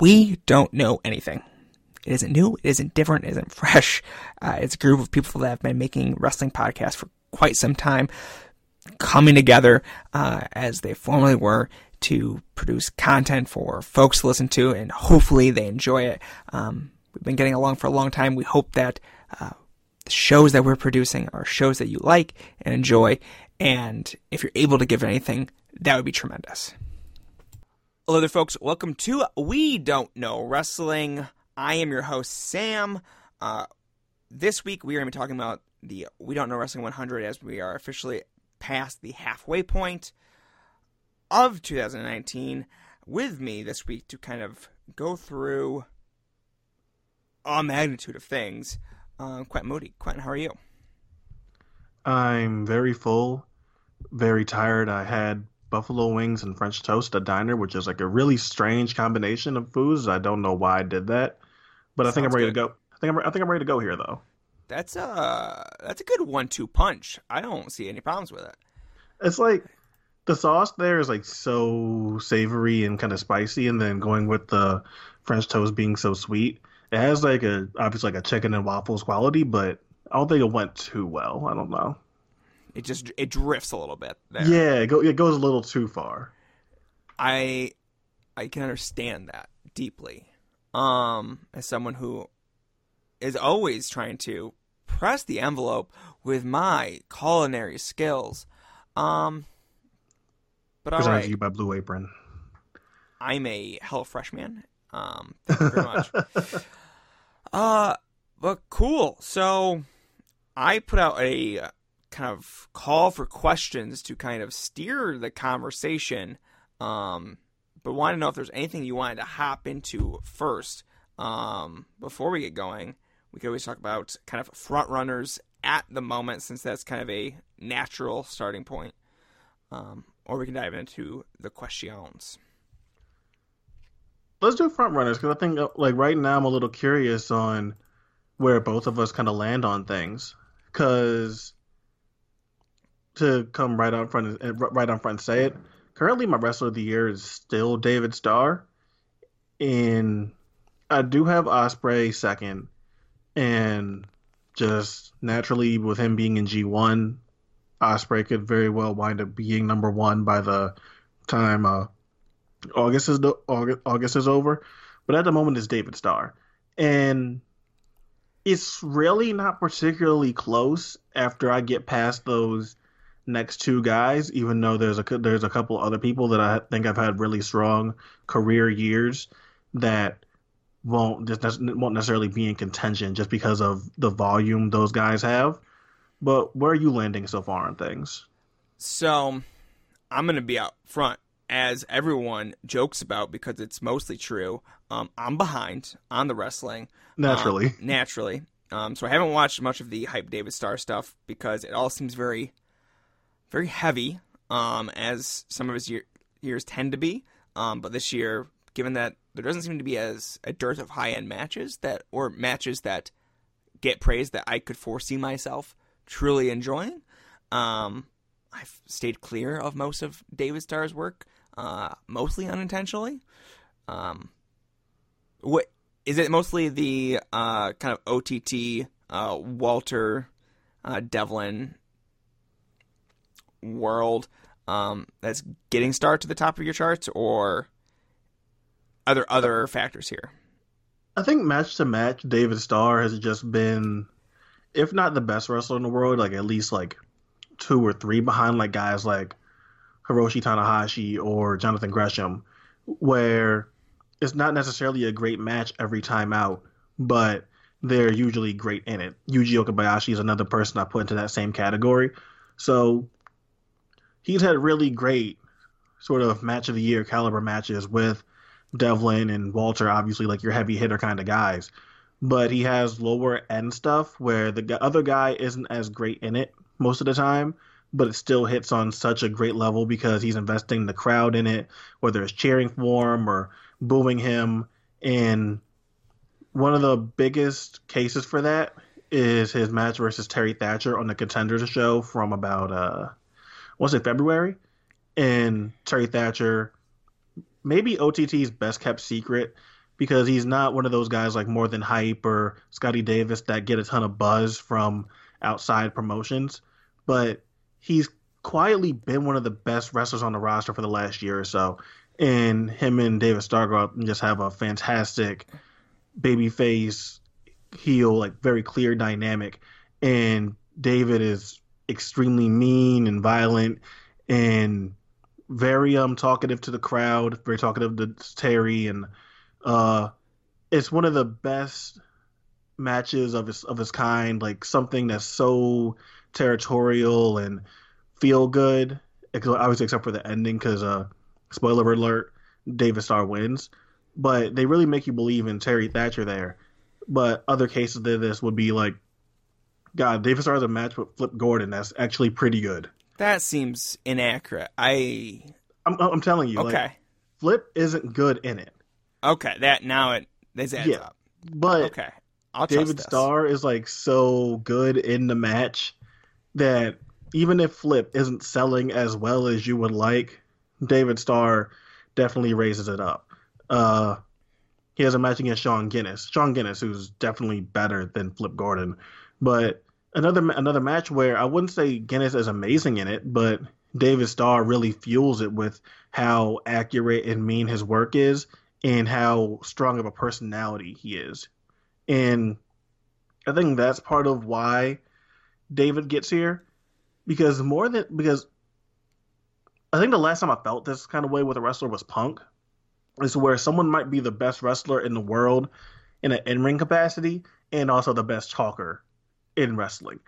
we don't know anything. It isn't new, it isn't different, it isn't fresh. Uh, it's a group of people that have been making wrestling podcasts for quite some time, coming together uh, as they formerly were to produce content for folks to listen to, and hopefully they enjoy it. Um, we've been getting along for a long time. We hope that uh, the shows that we're producing are shows that you like and enjoy, and if you're able to give anything, that would be tremendous. Hello there, folks. Welcome to We Don't Know Wrestling. I am your host, Sam. Uh, this week, we are going to be talking about the We Don't Know Wrestling 100 as we are officially past the halfway point of 2019. With me this week to kind of go through a magnitude of things. Uh, Quentin Moody. Quentin, how are you? I'm very full, very tired. I had buffalo wings and French toast at diner, which is like a really strange combination of foods. I don't know why I did that, but I think I'm ready good. to go. I think I'm, I think I'm ready to go here though. That's a that's a good one-two punch. I don't see any problems with it. It's like the sauce there is like so savory and kind of spicy, and then going with the French toast being so sweet. It has like a obviously like a chicken and waffles quality, but I don't think it went too well. I don't know. It just it drifts a little bit. There. Yeah, it, go, it goes a little too far. I I can understand that deeply. Um, as someone who is always trying to press the envelope with my culinary skills. Um, but Presented right. to you by Blue Apron. I'm a Hello Freshman. Um, thank you very much. uh, but cool. So I put out a kind of call for questions to kind of steer the conversation. Um, but want to know if there's anything you wanted to hop into first um, before we get going. We could always talk about kind of front runners at the moment, since that's kind of a natural starting point. Um, or we can dive into the questions. Let's do front runners because I think uh, like right now I'm a little curious on where both of us kind of land on things. Because to come right out front and right on front and say it, currently my wrestler of the year is still David Starr, and I do have Osprey second, and just naturally with him being in G one, Osprey could very well wind up being number one by the time uh, August is August, August is over. But at the moment, it's David Starr, and it's really not particularly close after I get past those next two guys. Even though there's a there's a couple other people that I think I've had really strong career years that won't just won't necessarily be in contention just because of the volume those guys have. But where are you landing so far on things? So, I'm going to be out front, as everyone jokes about because it's mostly true. Um, I'm behind on the wrestling. Naturally. Um, naturally. Um, so I haven't watched much of the hype David Starr stuff because it all seems very, very heavy, um, as some of his year, years tend to be. Um, but this year, given that there doesn't seem to be as a dearth of high end matches that or matches that get praised that I could foresee myself truly enjoying. Um, I've stayed clear of most of David Starr's work, uh, mostly unintentionally. Um, what is it? Mostly the uh, kind of OTT uh, Walter uh, Devlin world um, that's getting Starr to the top of your charts, or other other factors here? I think match to match, David Starr has just been if not the best wrestler in the world, like at least like two or three behind like guys like Hiroshi Tanahashi or Jonathan Gresham, where it's not necessarily a great match every time out, but they're usually great in it. Yuji Okabayashi is another person I put into that same category. So he's had really great sort of match of the year caliber matches with Devlin and Walter, obviously like your heavy hitter kind of guys but he has lower end stuff where the other guy isn't as great in it most of the time, but it still hits on such a great level because he's investing the crowd in it, whether it's cheering for him or booing him. And one of the biggest cases for that is his match versus Terry Thatcher on the Contenders show from about uh was it February? And Terry Thatcher maybe OTT's best kept secret because he's not one of those guys like more than hype or Scotty Davis that get a ton of buzz from outside promotions, but he's quietly been one of the best wrestlers on the roster for the last year or so. And him and David Stargard just have a fantastic babyface heel, like very clear dynamic. And David is extremely mean and violent and very um talkative to the crowd, very talkative to Terry, and uh, it's one of the best matches of his of his kind. Like something that's so territorial and feel good. Obviously, except for the ending, because uh, spoiler alert, David Starr wins. But they really make you believe in Terry Thatcher there. But other cases of this would be like, God, David Starr has a match with Flip Gordon that's actually pretty good. That seems inaccurate. I. I'm, I'm telling you. Okay. Like, Flip isn't good in it. Okay. That now it this adds Yeah. up. But Okay. I'll David. Starr is like so good in the match that even if Flip isn't selling as well as you would like, David Starr definitely raises it up. Uh, he has a match against Sean Guinness. Sean Guinness, who's definitely better than Flip Gordon, but another another match where I wouldn't say Guinness is amazing in it, but David Starr really fuels it with how accurate and mean his work is, and how strong of a personality he is. And I think that's part of why David gets here. Because more than because I think the last time I felt this kind of way with a wrestler was Punk. Is where someone might be the best wrestler in the world in an in ring capacity and also the best talker in wrestling.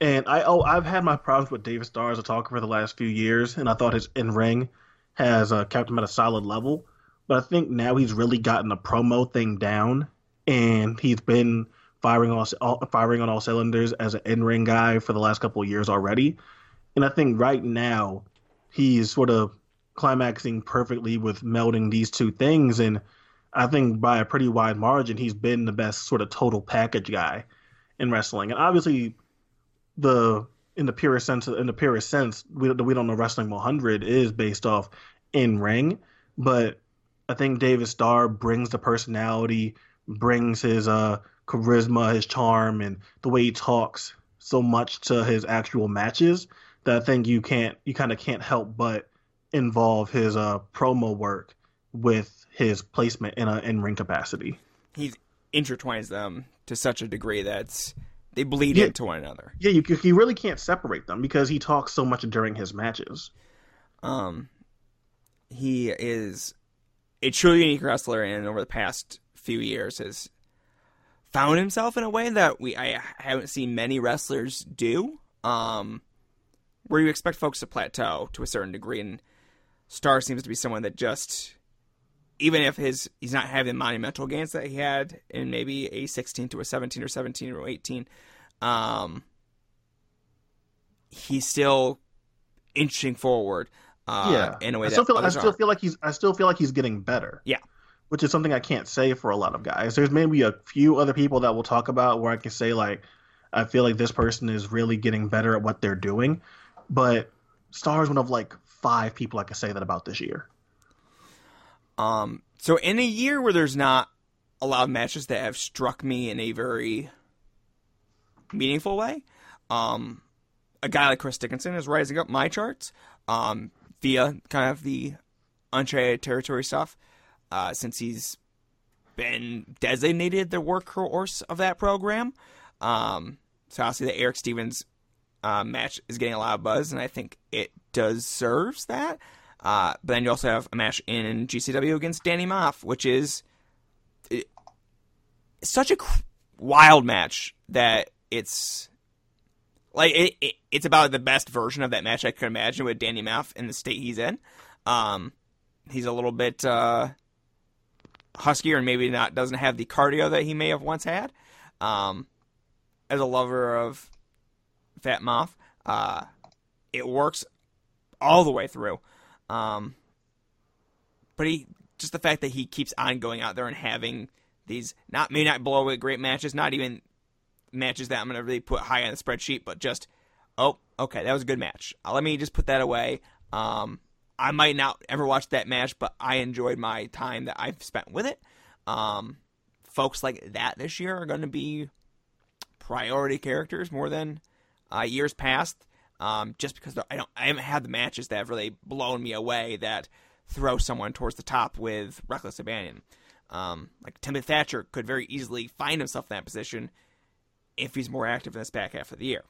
And I oh I've had my problems with David Starr as a talker for the last few years, and I thought his in ring has uh, kept him at a solid level. But I think now he's really gotten the promo thing down, and he's been firing all, all firing on all cylinders as an in ring guy for the last couple of years already. And I think right now he's sort of climaxing perfectly with melding these two things. And I think by a pretty wide margin, he's been the best sort of total package guy in wrestling. And obviously, the in the purest sense, in the purest sense, we we don't know wrestling 100 is based off in ring, but I think David Starr brings the personality, brings his uh charisma, his charm, and the way he talks so much to his actual matches that I think you can't you kind of can't help but involve his uh promo work with his placement in a in ring capacity. He intertwines them to such a degree that they bleed Yeah. into one another. Yeah, you you really can't separate them because he talks so much during his matches. Um, he is a truly unique wrestler, and over the past few years has found himself in a way that we I haven't seen many wrestlers do. Um, where you expect folks to plateau to a certain degree, and Starr seems to be someone that just, even if his he's not having monumental gains that he had in maybe a 16 to a 17 or 17 or 18, um, he's still inching forward. Uh, yeah, in a way I that still feel I still feel like he's I still feel like he's getting better. Yeah. which is something I can't say for a lot of guys. There's maybe a few other people that we'll talk about where I can say like I feel like this person is really getting better at what they're doing, but Starr is one of like five people I can say that about this year. Um, so in a year where there's not a lot of matches that have struck me in a very meaningful way, um, a guy like Chris Dickinson is rising up my charts um, via kind of the uncharted territory stuff, uh, since he's been designated the workhorse of that program. Um, so see that Erick Stevens uh, match is getting a lot of buzz, and I think it deserves that. Uh, but then you also have a match in GCW against Danny Maff, which is it, such a cr- wild match that it's like it, it, it's about the best version of that match I could imagine with Danny Maff in the state he's in. Um, he's a little bit uh, huskier and maybe not doesn't have the cardio that he may have once had. Um, as a lover of Fat Maff, uh, it works all the way through. Um, but he just the fact that he keeps on going out there and having these not may not blow away great matches, not even matches that I'm gonna really put high on the spreadsheet, but just oh okay that was a good match. Uh, let me just put that away. Um, I might not ever watch that match, but I enjoyed my time that I've spent with it. Um, folks like that this year are going to be priority characters more than uh, years past. Um, just because I don't, I haven't had the matches that have really blown me away that throw someone towards the top with reckless abandon. Um, like Timothy Thatcher could very easily find himself in that position if he's more active in this back half of the year.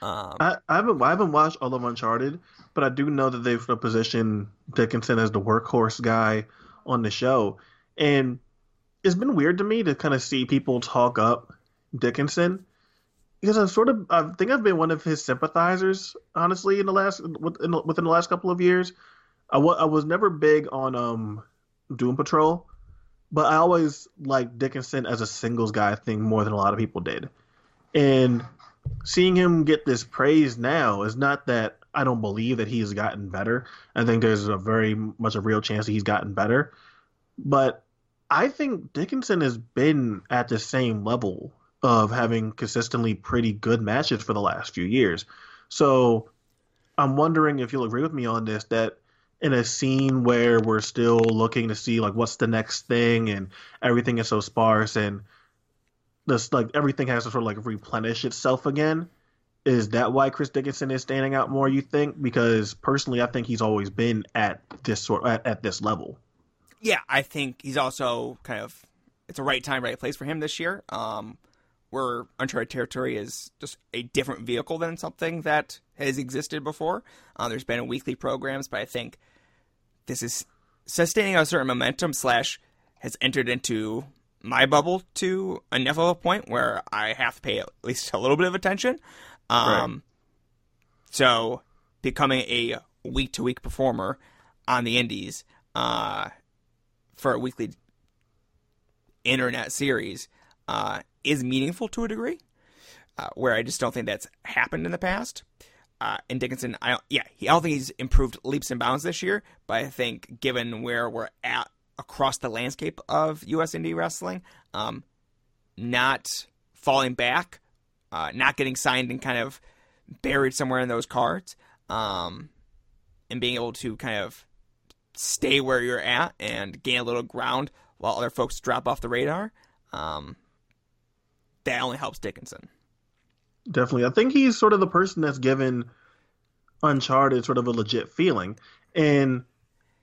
Um, I, I, haven't I haven't watched all of Uncharted, but I do know that they've positioned Dickinson as the workhorse guy on the show, and it's been weird to me to kind of see people talk up Dickinson because I've sort of I think I've been one of his sympathizers honestly in the last within, within the last couple of years. I, w- I was never big on um Doom Patrol, but I always liked Dickinson as a singles guy thing more than a lot of people did. And seeing him get this praise now is not that I don't believe that he has gotten better. I think there's a very much a real chance that he's gotten better. But I think Dickinson has been at the same level of having consistently pretty good matches for the last few years. So I'm wondering if you'll agree with me on this that in a scene where we're still looking to see like what's the next thing and everything is so sparse and this like everything has to sort of like replenish itself again. Is that why Chris Dickinson is standing out more? You think? Because personally, I think he's always been at this sort at, at this level. Yeah, I think he's also kind of it's a right time, right place for him this year. Um, where Uncharted Territory is just a different vehicle than something that has existed before. Uh, there's been weekly programs, but I think this is sustaining a certain momentum slash has entered into my bubble to enough of a point where I have to pay at least a little bit of attention. Um, right. So becoming a week to week performer on the indies uh, for a weekly internet series uh, is meaningful to a degree, uh, where I just don't think that's happened in the past. Uh, and Dickinson, I yeah, he, I don't think he's improved leaps and bounds this year, but I think given where we're at across the landscape of U.S. indie wrestling, um, not falling back, uh, not getting signed and kind of buried somewhere in those cards, um, and being able to kind of stay where you're at and gain a little ground while other folks drop off the radar. Um, that only helps Dickinson. Definitely. I think he's sort of the person that's given Uncharted sort of a legit feeling. And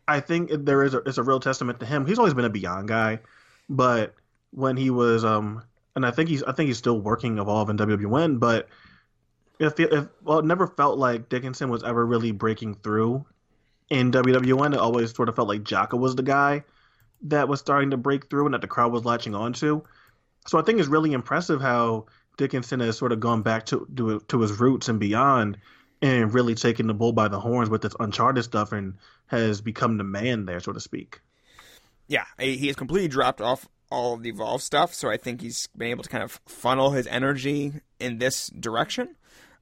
I think there is a, it's a real testament to him. He's always been a Beyond guy, but when he was um and I think he's I think he's still working Evolve in WWN, but if if well, it never felt like Dickinson was ever really breaking through in WWN. It always sort of felt like Jaka was the guy that was starting to break through and that the crowd was latching onto. So I think it's really impressive how Dickinson has sort of gone back to to, to his roots and beyond, and really taken the bull by the horns with this Uncharted stuff, and has become the man there, so to speak. Yeah, he has completely dropped off all of the Evolve stuff, so I think he's been able to kind of funnel his energy in this direction.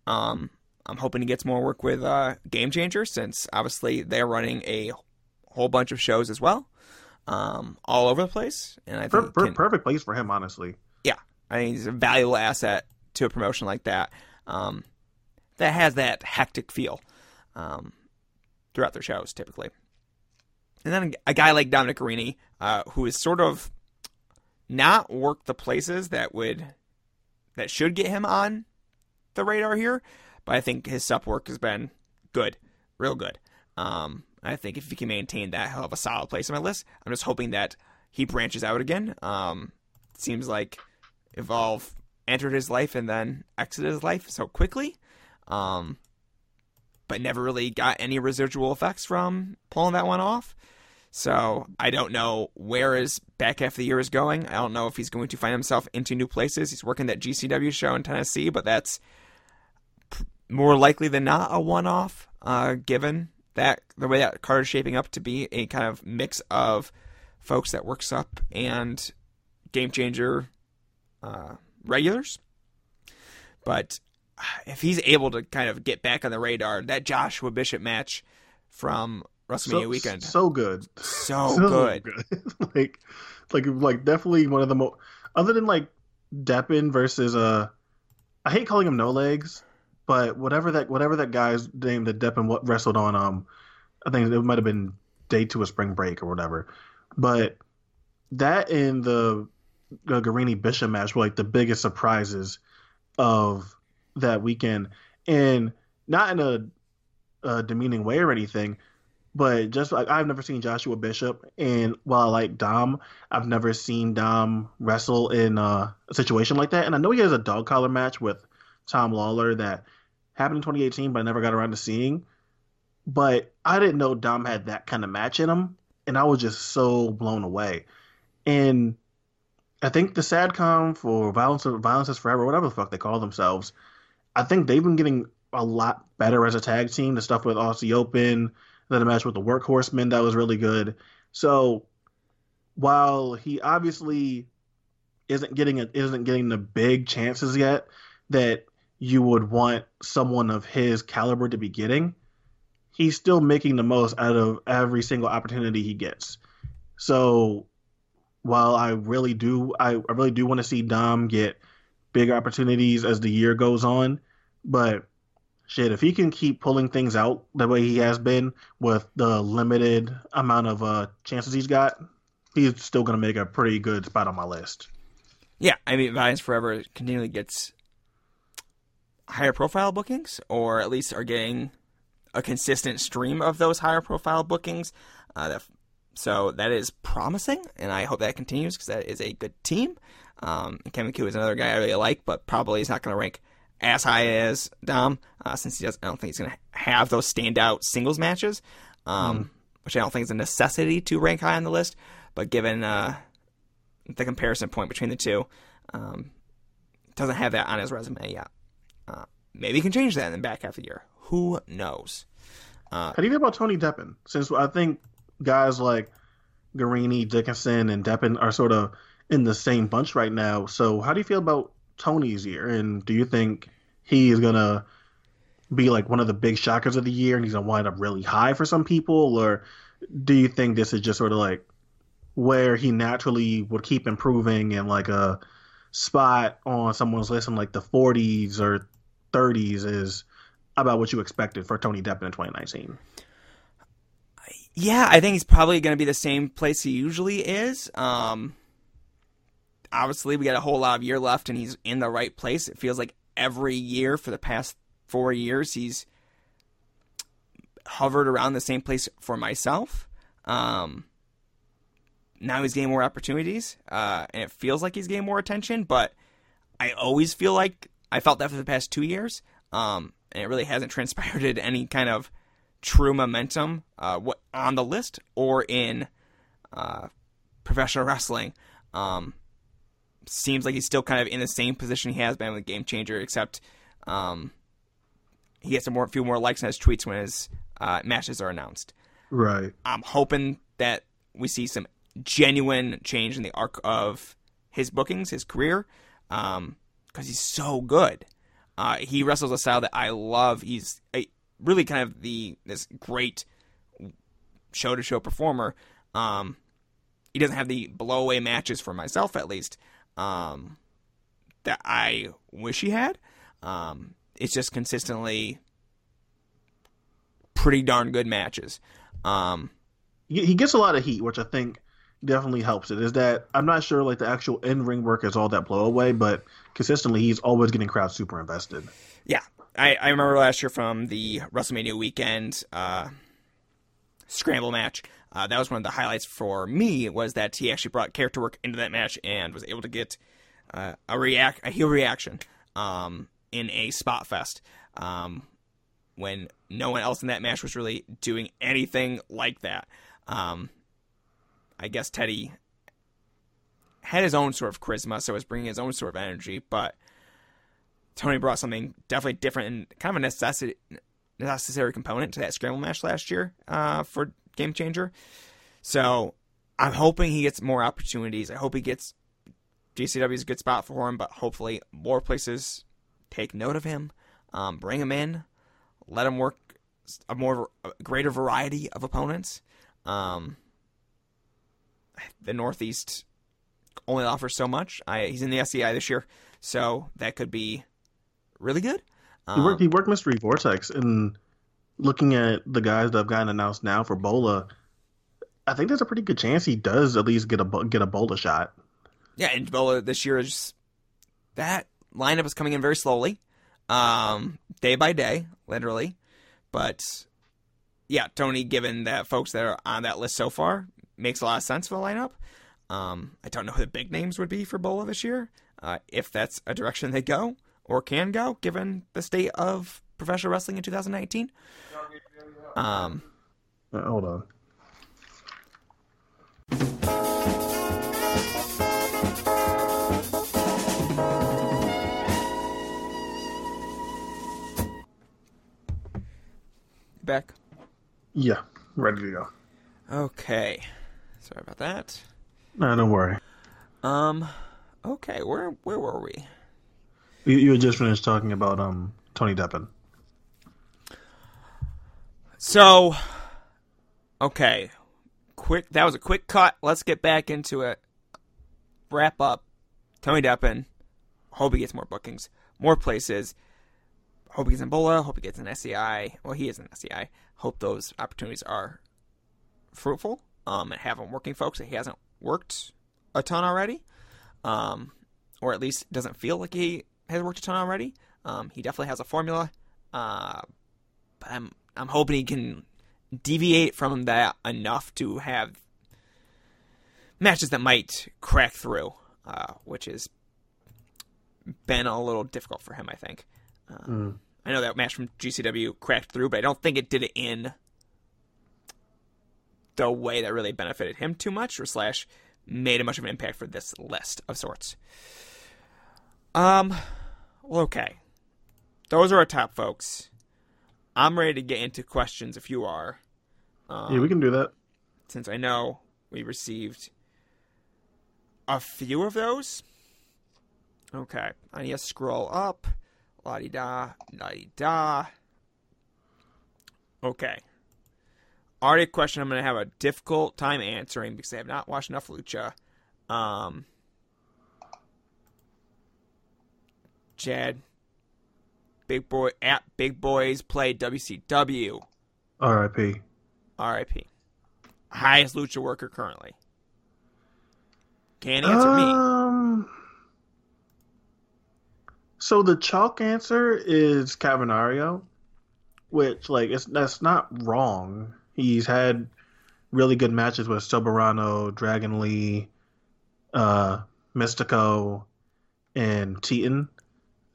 Um, I'm hoping he gets more work with uh, Game Changer, since obviously they're running a whole bunch of shows as well, um, all over the place. And I think per- can, perfect place for him, honestly. Yeah, I think he's a valuable asset to a promotion like that um, that has that hectic feel um, throughout their shows typically. And then a guy like Dominic Garrini, uh, who is sort of not worked the places that would that should get him on the radar here, but I think his sup work has been good, real good. Um, I think if he can maintain that, he'll have a solid place on my list. I'm just hoping that he branches out again. Um, seems like Evolve entered his life and then exited his life so quickly, um, but never really got any residual effects from pulling that one off. So I don't know where his back half of the year is going. I don't know if he's going to find himself into new places. He's working that GCW show in Tennessee, but that's more likely than not a one-off, uh, given that the way that card is shaping up to be a kind of mix of folks that works up and game changer uh, regulars. But if he's able to kind of get back on the radar, that Joshua Bishop match from WrestleMania so, weekend, so good, so, so good. good. like, like, like definitely one of the most. Other than like Deppen versus uh, I hate calling him no legs, but whatever that whatever that guy's name that what wrestled on, um, I think it might have been day two of spring break or whatever. But that in the uh, Garrini Bishop match were like the biggest surprises of that weekend, and not in a, a demeaning way or anything, but just like I've never seen Joshua Bishop, and while I like Dom, I've never seen Dom wrestle in a situation like that. And I know he has a dog collar match with Tom Lawlor that happened in 2018, but I never got around to seeing. But I didn't know Dom had that kind of match in him, and I was just so blown away. And I think the SADCOM for Violence Violence is Forever, whatever the fuck they call themselves, I think they've been getting a lot better as a tag team. The stuff with Aussie Open, then a match with the Workhorsemen that was really good. So while he obviously isn't getting a, isn't getting the big chances yet that you would want someone of his caliber to be getting, he's still making the most out of every single opportunity he gets. So while I really do I, I really do want to see Dom get big opportunities as the year goes on, but shit, if he can keep pulling things out the way he has been with the limited amount of uh, chances he's got, he's still going to make a pretty good spot on my list. Yeah, I mean, Violence Forever continually gets higher profile bookings, or at least are getting a consistent stream of those higher profile bookings. Uh, that, so that is promising, and I hope that continues because that is a good team. Um, Kevin Ku is another guy I really like, but probably is not going to rank as high as Dom, uh, since he does. I don't think he's going to have those standout singles matches, um, mm. which I don't think is a necessity to rank high on the list. But given uh, the comparison point between the two, um, doesn't have that on his resume yet. Maybe he can change that in the back half of the year. Who knows? Uh, How do you feel about Tony Deppen? Since I think guys like Garrini, Dickinson, and Deppen are sort of in the same bunch right now. So how do you feel about Tony's year, and do you think he is gonna be like one of the big shockers of the year, and he's gonna wind up really high for some people, or do you think this is just sort of like where he naturally would keep improving and like a spot on someone's list in like the 40s or 30s is about what you expected for Tony Deppen in 2019? Yeah, I think he's probably going to be the same place he usually is. Um, obviously we got a whole lot of year left and he's in the right place. It feels like every year for the past four years he's hovered around the same place for myself. Um, now he's getting more opportunities, uh, and it feels like he's getting more attention. But I always feel like I felt that for the past two years, um, and it really hasn't transpired into any kind of true momentum uh, what on the list or in uh, professional wrestling. Um, seems like he's still kind of in the same position he has been with Game Changer, except um, he gets a more, few more likes on his tweets when his uh, matches are announced. Right. I'm hoping that we see some genuine change in the arc of his bookings, his career, because he's so good. Uh, he wrestles a style that I love. He's a, really kind of the this great show to show performer. Um, he doesn't have the blow away matches for myself, at least um, that I wish he had. Um, it's just consistently pretty darn good matches. Um, he gets a lot of heat, which I think definitely helps it. Is that I'm not sure like the actual in ring work is all that blow away, but consistently he's always getting crowds super invested. Yeah, I, I remember last year from the WrestleMania weekend uh, scramble match. Uh, that was one of the highlights for me was that he actually brought character work into that match and was able to get uh, a react a heel reaction um, in a spot fest um, when no one else in that match was really doing anything like that. Um, I guess Teddy had his own sort of charisma, so was bringing his own sort of energy, but Tony brought something definitely different and kind of a necessity necessary component to that scramble match last year uh, for game changer. So I'm hoping he gets more opportunities. I hope he gets GCW is a good spot for him, but hopefully more places take note of him, um, bring him in, let him work a more a greater variety of opponents. Um, the Northeast only offers so much. I, he's in the SCI this year, so that could be really good. Um, he worked. He worked Mystery Vortex, and looking at the guys that have gotten announced now for Bola, I think there's a pretty good chance he does at least get a get a Bola shot. Yeah, and Bola this year is that lineup is coming in very slowly, um, day by day, literally. But yeah, Tony, given that folks that are on that list so far, makes a lot of sense for the lineup. Um, I don't know who the big names would be for Bola this year, uh, if that's a direction they go or can go, given the state of professional wrestling in 2019. Um, uh, hold on. Back. Yeah, ready to go. Okay. Sorry about that. No, don't worry. Um, okay, where where were we? You, you had just finished talking about um Tony Deppen. So, okay, quick. That was a quick cut. Let's get back into it. Wrap up. Tony Deppen. Hope he gets more bookings, more places. Hope he gets in Bola. Hope he gets an SCI. Well, he is an SCI. Hope those opportunities are fruitful. Um, and have him working folks that he hasn't worked a ton already, um, or at least doesn't feel like he has worked a ton already. Um, he definitely has a formula, uh, but I'm I'm hoping he can deviate from that enough to have matches that might crack through, uh, which has been a little difficult for him. I think. Uh, mm. I know that match from GCW cracked through, but I don't think it did it in the way that really benefited him too much, or slash made a much of an impact for this list of sorts. Um, well, okay. Those are our top folks. I'm ready to get into questions if you are. Um, yeah, we can do that. Since I know we received a few of those. Okay, I need to scroll up. La di da, la di da. Okay. Already a question I'm going to have a difficult time answering because I have not watched enough Lucha. Um, Chad, Big Boy at Big Boys play WCW. R.I.P. R.I.P. Highest Lucha worker currently. Can't answer um, me. So the chalk answer is Cavernario, which like it's that's not wrong. He's had really good matches with Soberano, Dragon Lee, uh, Mystico, and Titán.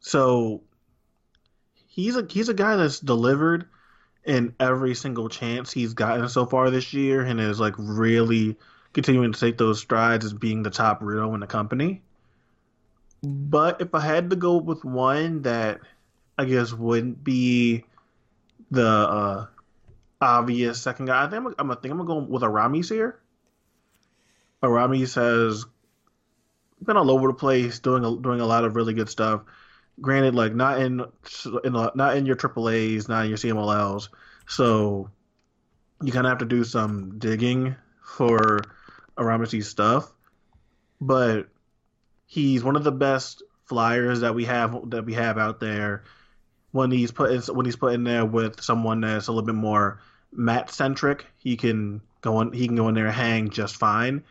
So he's a he's a guy that's delivered in every single chance he's gotten so far this year, and is like really continuing to take those strides as being the top Rudo in the company. But if I had to go with one that I guess wouldn't be the uh, obvious second guy, I think I'm, I'm gonna think I'm gonna go with Aramis here. Aramis has been all over the place, doing a, doing a lot of really good stuff. Granted, like not in in not in your AAA's, not in your CMLLs, so you kind of have to do some digging for Aramis' stuff. But he's one of the best flyers that we have that we have out there. When he's put when he's put in there with someone that's a little bit more mat centric, he can go on he can go in there and hang just fine.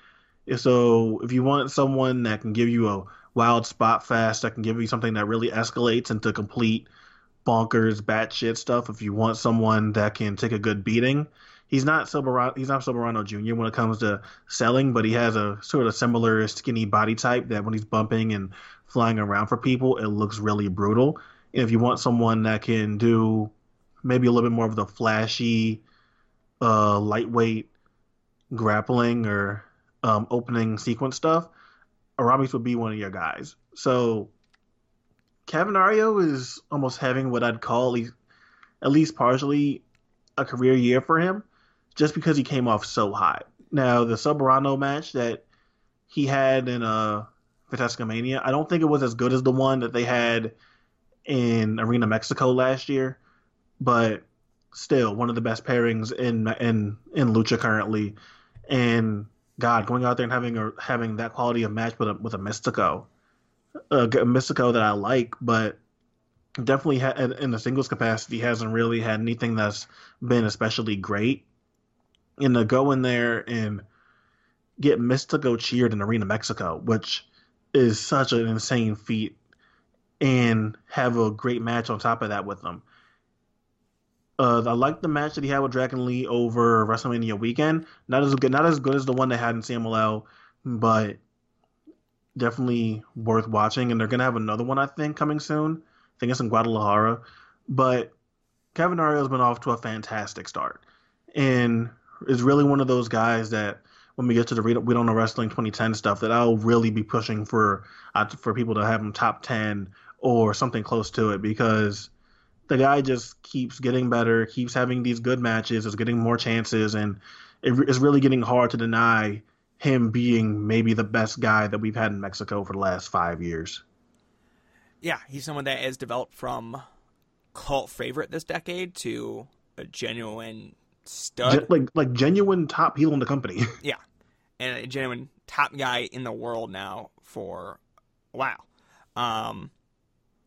So if you want someone that can give you a wild spot fast, that can give you something that really escalates into complete bonkers batshit stuff, if you want someone that can take a good beating, he's not Soberano, he's not Soberano Jr. when it comes to selling, but he has a sort of similar skinny body type that when he's bumping and flying around for people, it looks really brutal. And if you want someone that can do maybe a little bit more of the flashy, uh, lightweight grappling or um, opening sequence stuff, Aramis would be one of your guys. So Cavernario is almost having what I'd call at least partially a career year for him just because he came off so hot. Now the Soberano match that he had in uh Fantastica Mania, I don't think it was as good as the one that they had in Arena Mexico last year, but still one of the best pairings in in in Lucha currently. And God, going out there and having a having that quality of match with a with a Mystico, a, a Mystico that I like, but definitely ha- in the singles capacity hasn't really had anything that's been especially great. And to go in there and get Mystico cheered in Arena Mexico, which is such an insane feat, and have a great match on top of that with them. Uh, I like the match that he had with Dragon Lee over WrestleMania weekend. Not as good, not as good as the one they had in CMLL, but definitely worth watching. And they're gonna have another one, I think, coming soon. I think it's in Guadalajara. But Cavernario has been off to a fantastic start, and is really one of those guys that when we get to the We Don't Know Wrestling 2010 stuff, that I'll really be pushing for uh, for people to have him top 10 or something close to it because the guy just keeps getting better, keeps having these good matches, is getting more chances, and it is really getting hard to deny him being maybe the best guy that we've had in Mexico for the last five years. Yeah, he's someone that has developed from cult favorite this decade to a genuine stud, like like genuine top heel in the company. yeah, and a genuine top guy in the world now for a while. Um,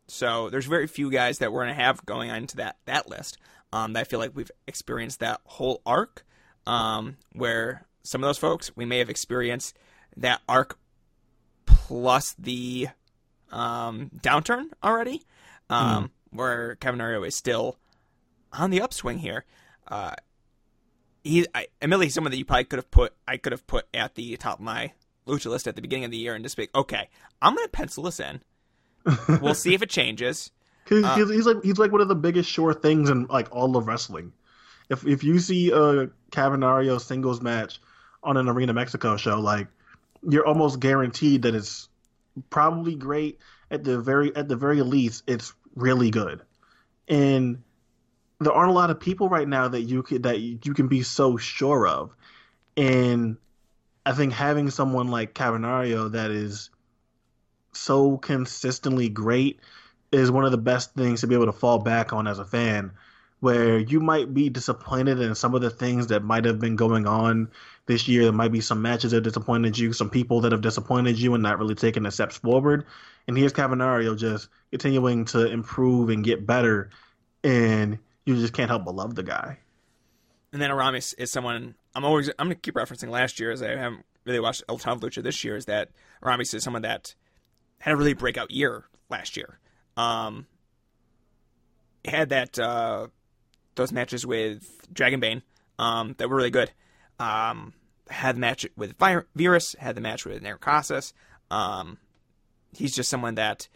so there's very few guys that we're gonna have going on into that that list. Um, that I feel like we've experienced that whole arc, um, where some of those folks we may have experienced that arc plus the um, downturn already, um, mm. where Cavernario is still on the upswing here. Uh, he, I, admittedly, someone that you probably could have put, I could have put at the top of my lucha list at the beginning of the year and just be, okay, I'm going to pencil this in. We'll see if it changes. Uh, he's, he's, like he's like one of the biggest sure things in like all of wrestling. If if you see a Cavernario singles match on an Arena Mexico show, like you're almost guaranteed that it's probably great. At the very at the very least, it's really good. And there aren't a lot of people right now that you could that you can be so sure of. And I think having someone like Cavernario that is so consistently great is one of the best things to be able to fall back on as a fan where you might be disappointed in some of the things that might have been going on this year. There might be some matches that disappointed you, some people that have disappointed you and not really taking the steps forward. And here's Cavernario just continuing to improve and get better, and you just can't help but love the guy. And then Aramis is someone I'm always I'm gonna keep referencing last year as I haven't really watched El ton Lucha this year. Is that Aramis is someone that had a really breakout year last year. Um, had that uh, those matches with Dragonbane um, that were really good. Um, had the match with Virus, had the match with Narcosis. Um, he's just someone that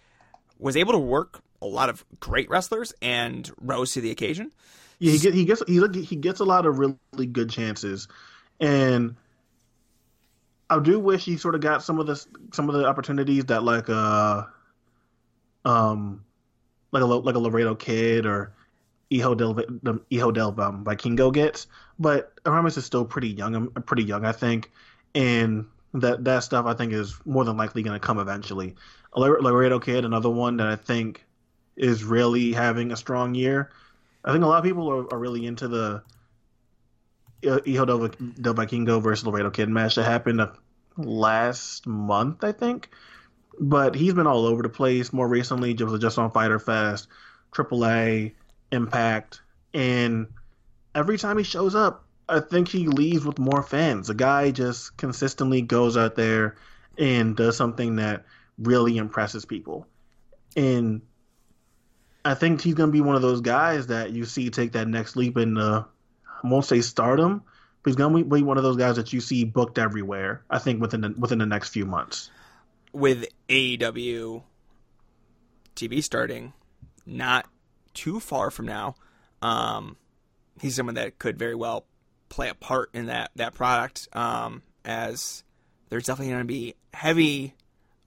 was able to work a lot of great wrestlers and rose to the occasion. Yeah, he, he gets he gets a lot of really good chances, and I do wish he sort of got some of the some of the opportunities that like uh um like a like a Laredo Kid or Hijo del Hijo del um, Vikingo gets, but Aramis is still pretty young. Um, pretty young, I think, and that that stuff I think is more than likely going to come eventually. Laredo Kid, another one that I think is really having a strong year. I think a lot of people are, are really into the uh, Hijo del, Vikingo versus Laredo Kid match that happened last month, I think. But he's been all over the place. More recently, just just on Fyter Fest, AAA, Impact, and every time he shows up, I think he leaves with more fans. The guy just consistently goes out there and does something that really impresses people. And I think he's going to be one of those guys that you see take that next leap in, uh, I won't say stardom, but he's going to be one of those guys that you see booked everywhere. I think within the, within the next few months. With AEW TV starting, not too far from now, um, he's someone that could very well play a part in that that product. Um, as there's definitely going to be heavy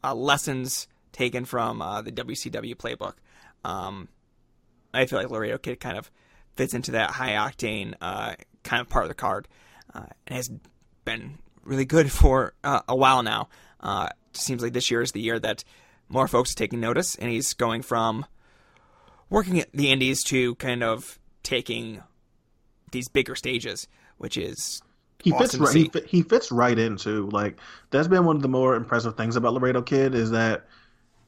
uh, lessons taken from uh, the WCW playbook. Um, I feel like Laredo Kid kind of fits into that high octane uh, kind of part of the card, uh, and has been really good for uh, a while now. Uh, seems like this year is the year that more folks are taking notice, and he's going from working at the Indies to kind of taking these bigger stages, which is he awesome fits right. He, he, fits right into like that's been one of the more impressive things about Laredo Kid is that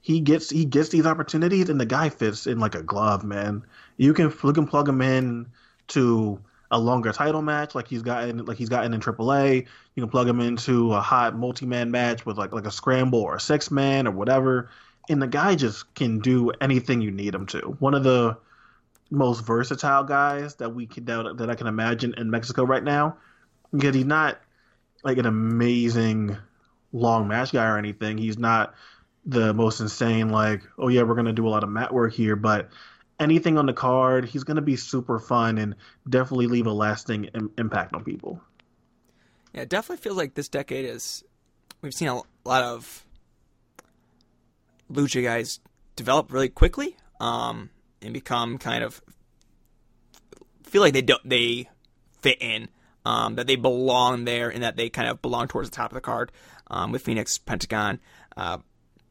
he gets he gets these opportunities, and the guy fits in like a glove, man. You can you can plug him in to a longer title match like he's gotten like he's gotten in AAA. You can plug him into a hot multi man match with like like a scramble or a six man or whatever, and the guy just can do anything you need him to. One of the most versatile guys that we can that, that I can imagine in Mexico right now, because he's not like an amazing long match guy or anything. He's not the most insane like oh yeah we're gonna do a lot of mat work here but anything on the card. He's gonna be super fun and definitely leave a lasting Im- impact on people. Yeah it definitely feels like this decade is we've seen a lot of lucha guys develop really quickly um, and become kind of feel like they don't they fit in um, that they belong there and that they kind of belong towards the top of the card um, with Phoenix Pentagon uh,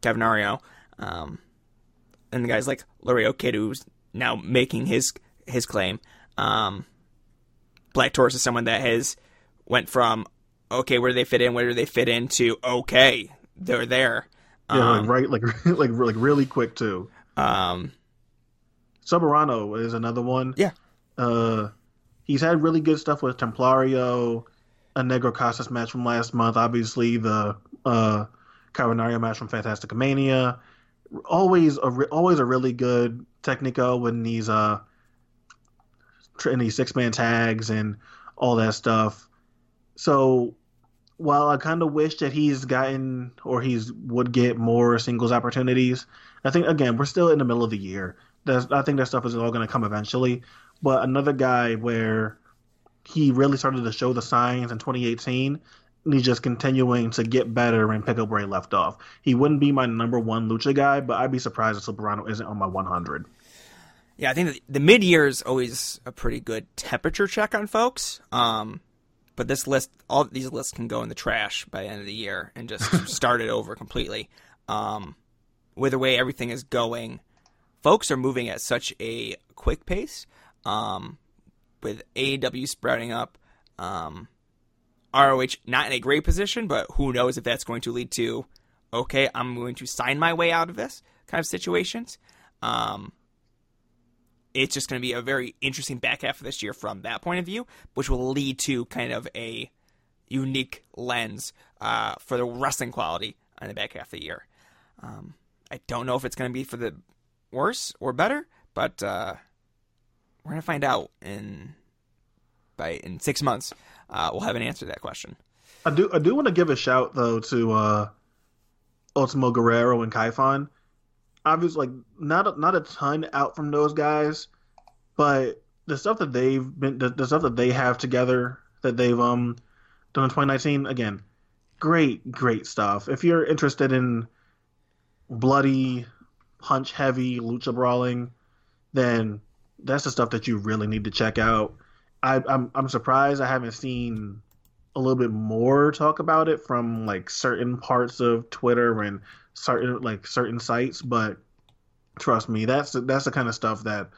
Cavernario, um, and the guys like Laredo Kid, who's now making his his claim. Um, Black Taurus is someone that has went from okay, where do they fit in? Where do they fit into okay, they're there. Yeah, um, like right, like like like really quick too. Um, Soberano is another one. Yeah. Uh, he's had really good stuff with Templario, a Negro Casas match from last month. Obviously, the uh, match from Fantastica Mania. Always a always a really good Technico when he's uh in these six man tags and all that stuff. So while I kind of wish that he's gotten or he's would get more singles opportunities, I think again we're still in the middle of the year. That's, I think that stuff is all going to come eventually. But another guy where he really started to show the signs in 2018 he's just continuing to get better and pick up where he left off. He wouldn't be my number one lucha guy, but I'd be surprised if Soberano isn't on my 100. Yeah, I think the mid year is always a pretty good temperature check on folks. Um, but this list, all these lists can go in the trash by the end of the year and just start it over completely. Um, with the way everything is going, folks are moving at such a quick pace. Um, with AEW sprouting up, um, ROH not in a great position, but who knows if that's going to lead to, okay, I'm going to sign my way out of this kind of situations. Um, it's just going to be a very interesting back half of this year from that point of view, which will lead to kind of a unique lens uh, for the wrestling quality in the back half of the year. Um, I don't know if it's going to be for the worse or better, but uh, we're going to find out in by in six months uh, we'll have an answer to that question. I do I do want to give a shout though to uh, Ultimo Guerrero and Kaifon. Obviously, like not a, not a ton out from those guys, but the stuff that they've been the, the stuff that they have together that they've um done in 2019 again, great great stuff. If you're interested in bloody, punch heavy lucha brawling, then that's the stuff that you really need to check out. I, I'm I'm surprised I haven't seen a little bit more talk about it from like certain parts of Twitter and certain like certain sites, but trust me, that's that's the kind of stuff that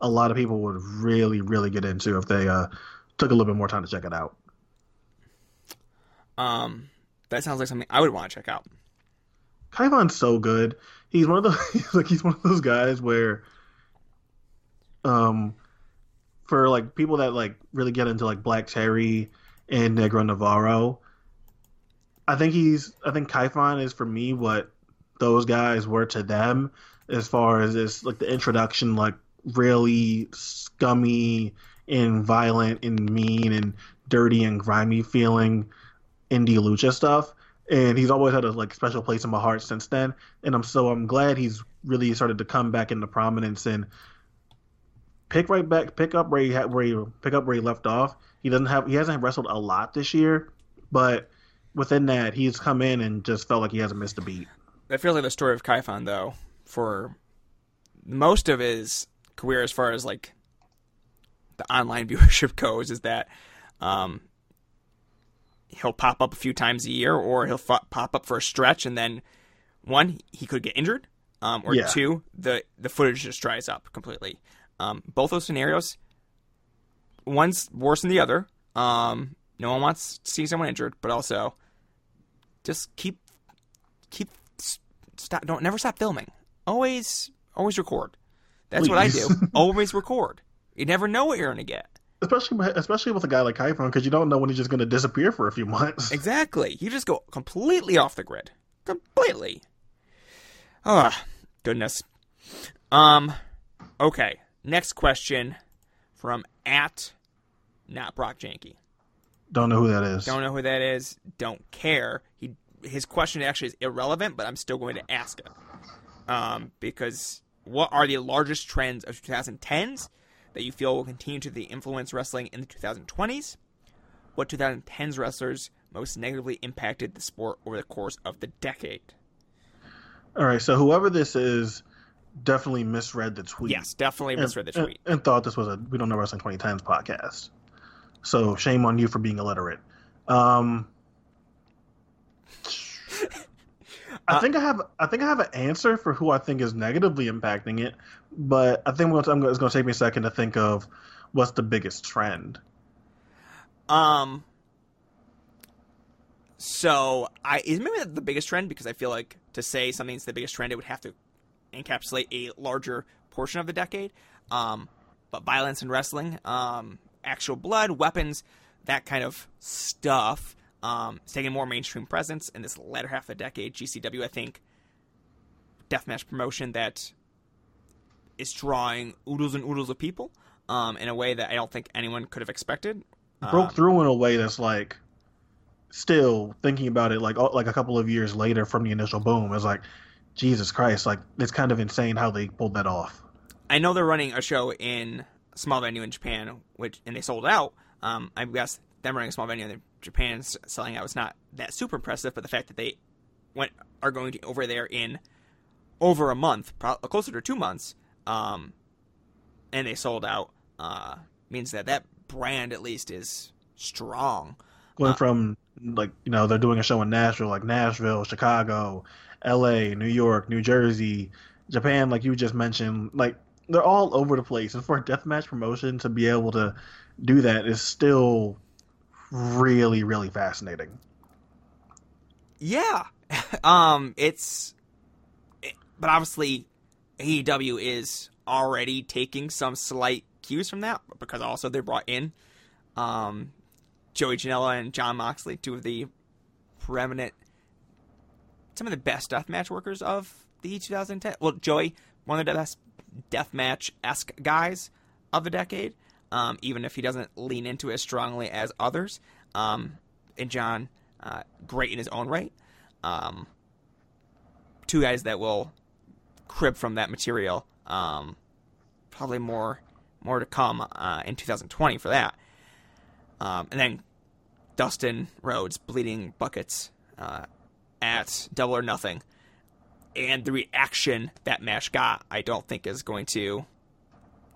a lot of people would really really get into if they uh, took a little bit more time to check it out. Um, that sounds like something I would want to check out. Kaifon's so good. He's one of those like he's one of those guys where um for like people that like really get into like Black Terry and Negro Navarro. I think he's I think Kaifon is for me what those guys were to them as far as this like the introduction like really scummy and violent and mean and dirty and grimy feeling indie lucha stuff and he's always had a like special place in my heart since then and i'm so i'm glad he's really started to come back into prominence and pick right back, pick up where he had where he pick up where he left off. He doesn't have he hasn't wrestled a lot this year, but within that, he's come in and just felt like he hasn't missed a beat. That feels like the story of Kaifon though, for most of his career, as far as like the online viewership goes, is that um, he'll pop up a few times a year, or he'll f- pop up for a stretch, and then one he could get injured, um, or yeah. two the the footage just dries up completely. Um, both those scenarios, one's worse than the other. Um, no one wants to see someone injured, but also just keep keep stop. Don't never stop filming. Always, always record. That's Please. what I do. always record. You never know what you're gonna get. Especially, especially with a guy like Kaifon, because you don't know when he's just gonna disappear for a few months. Exactly. You just go completely off the grid. Completely. Ah, oh, goodness. Um. Okay. Next question from at not Brock Janke. Don't know who that is. Don't know who that is. Don't care. He his question actually is irrelevant, but I'm still going to ask it. Um, because what are the largest trends of 2010s that you feel will continue to the influence wrestling in the 2020s? What 2010s wrestlers most negatively impacted the sport over the course of the decade? All right, so whoever this is definitely misread the tweet. Yes, definitely misread the tweet. And, and, thought this was a We Don't Know Wrestling 2010s podcast. So shame on you for being illiterate. Um, I uh, think I have. I think I have an answer for who I think is negatively impacting it, but I think it's going to take me a second to think of what's the biggest trend. Um. So I is maybe the biggest trend because I feel like to say something's the biggest trend, it would have to encapsulate a larger portion of the decade. Um, but violence and wrestling, um, actual blood, weapons, that kind of stuff. Um, it's taking more mainstream presence in this latter half of the decade. GCW, I think, deathmatch promotion that is drawing oodles and oodles of people um, in a way that I don't think anyone could have expected. Broke um, through in a way that's like still thinking about it like like a couple of years later from the initial boom is like Jesus Christ, like it's kind of insane how they pulled that off. I know they're running a show in a small venue in Japan, which and they sold out. Um, I guess them running a small venue in Japan selling out was not that super impressive, but the fact that they went are going to over there in over a month, probably closer to two months, um, and they sold out uh, means that that brand at least is strong. Going uh, from like you know they're doing a show in Nashville, like Nashville, Chicago, L.A., New York, New Jersey, Japan, like you just mentioned, like they're all over the place. And for a deathmatch promotion to be able to do that is still really, really fascinating. Yeah, um, it's, it, but obviously, AEW is already taking some slight cues from that because also they brought in, um, Joey Janela and Jon Moxley, two of the preeminent, some of the best deathmatch workers of the 2010. Well, Joey, one of the best deathmatch esque guys of the decade, um, even if he doesn't lean into it as strongly as others. Um, and John, uh, great in his own right. Um, two guys that will crib from that material. Um, probably more more to come uh, in 2020 for that. Um, and then Dustin Rhodes bleeding buckets uh, at Double or Nothing and the reaction that match got, I don't think is going to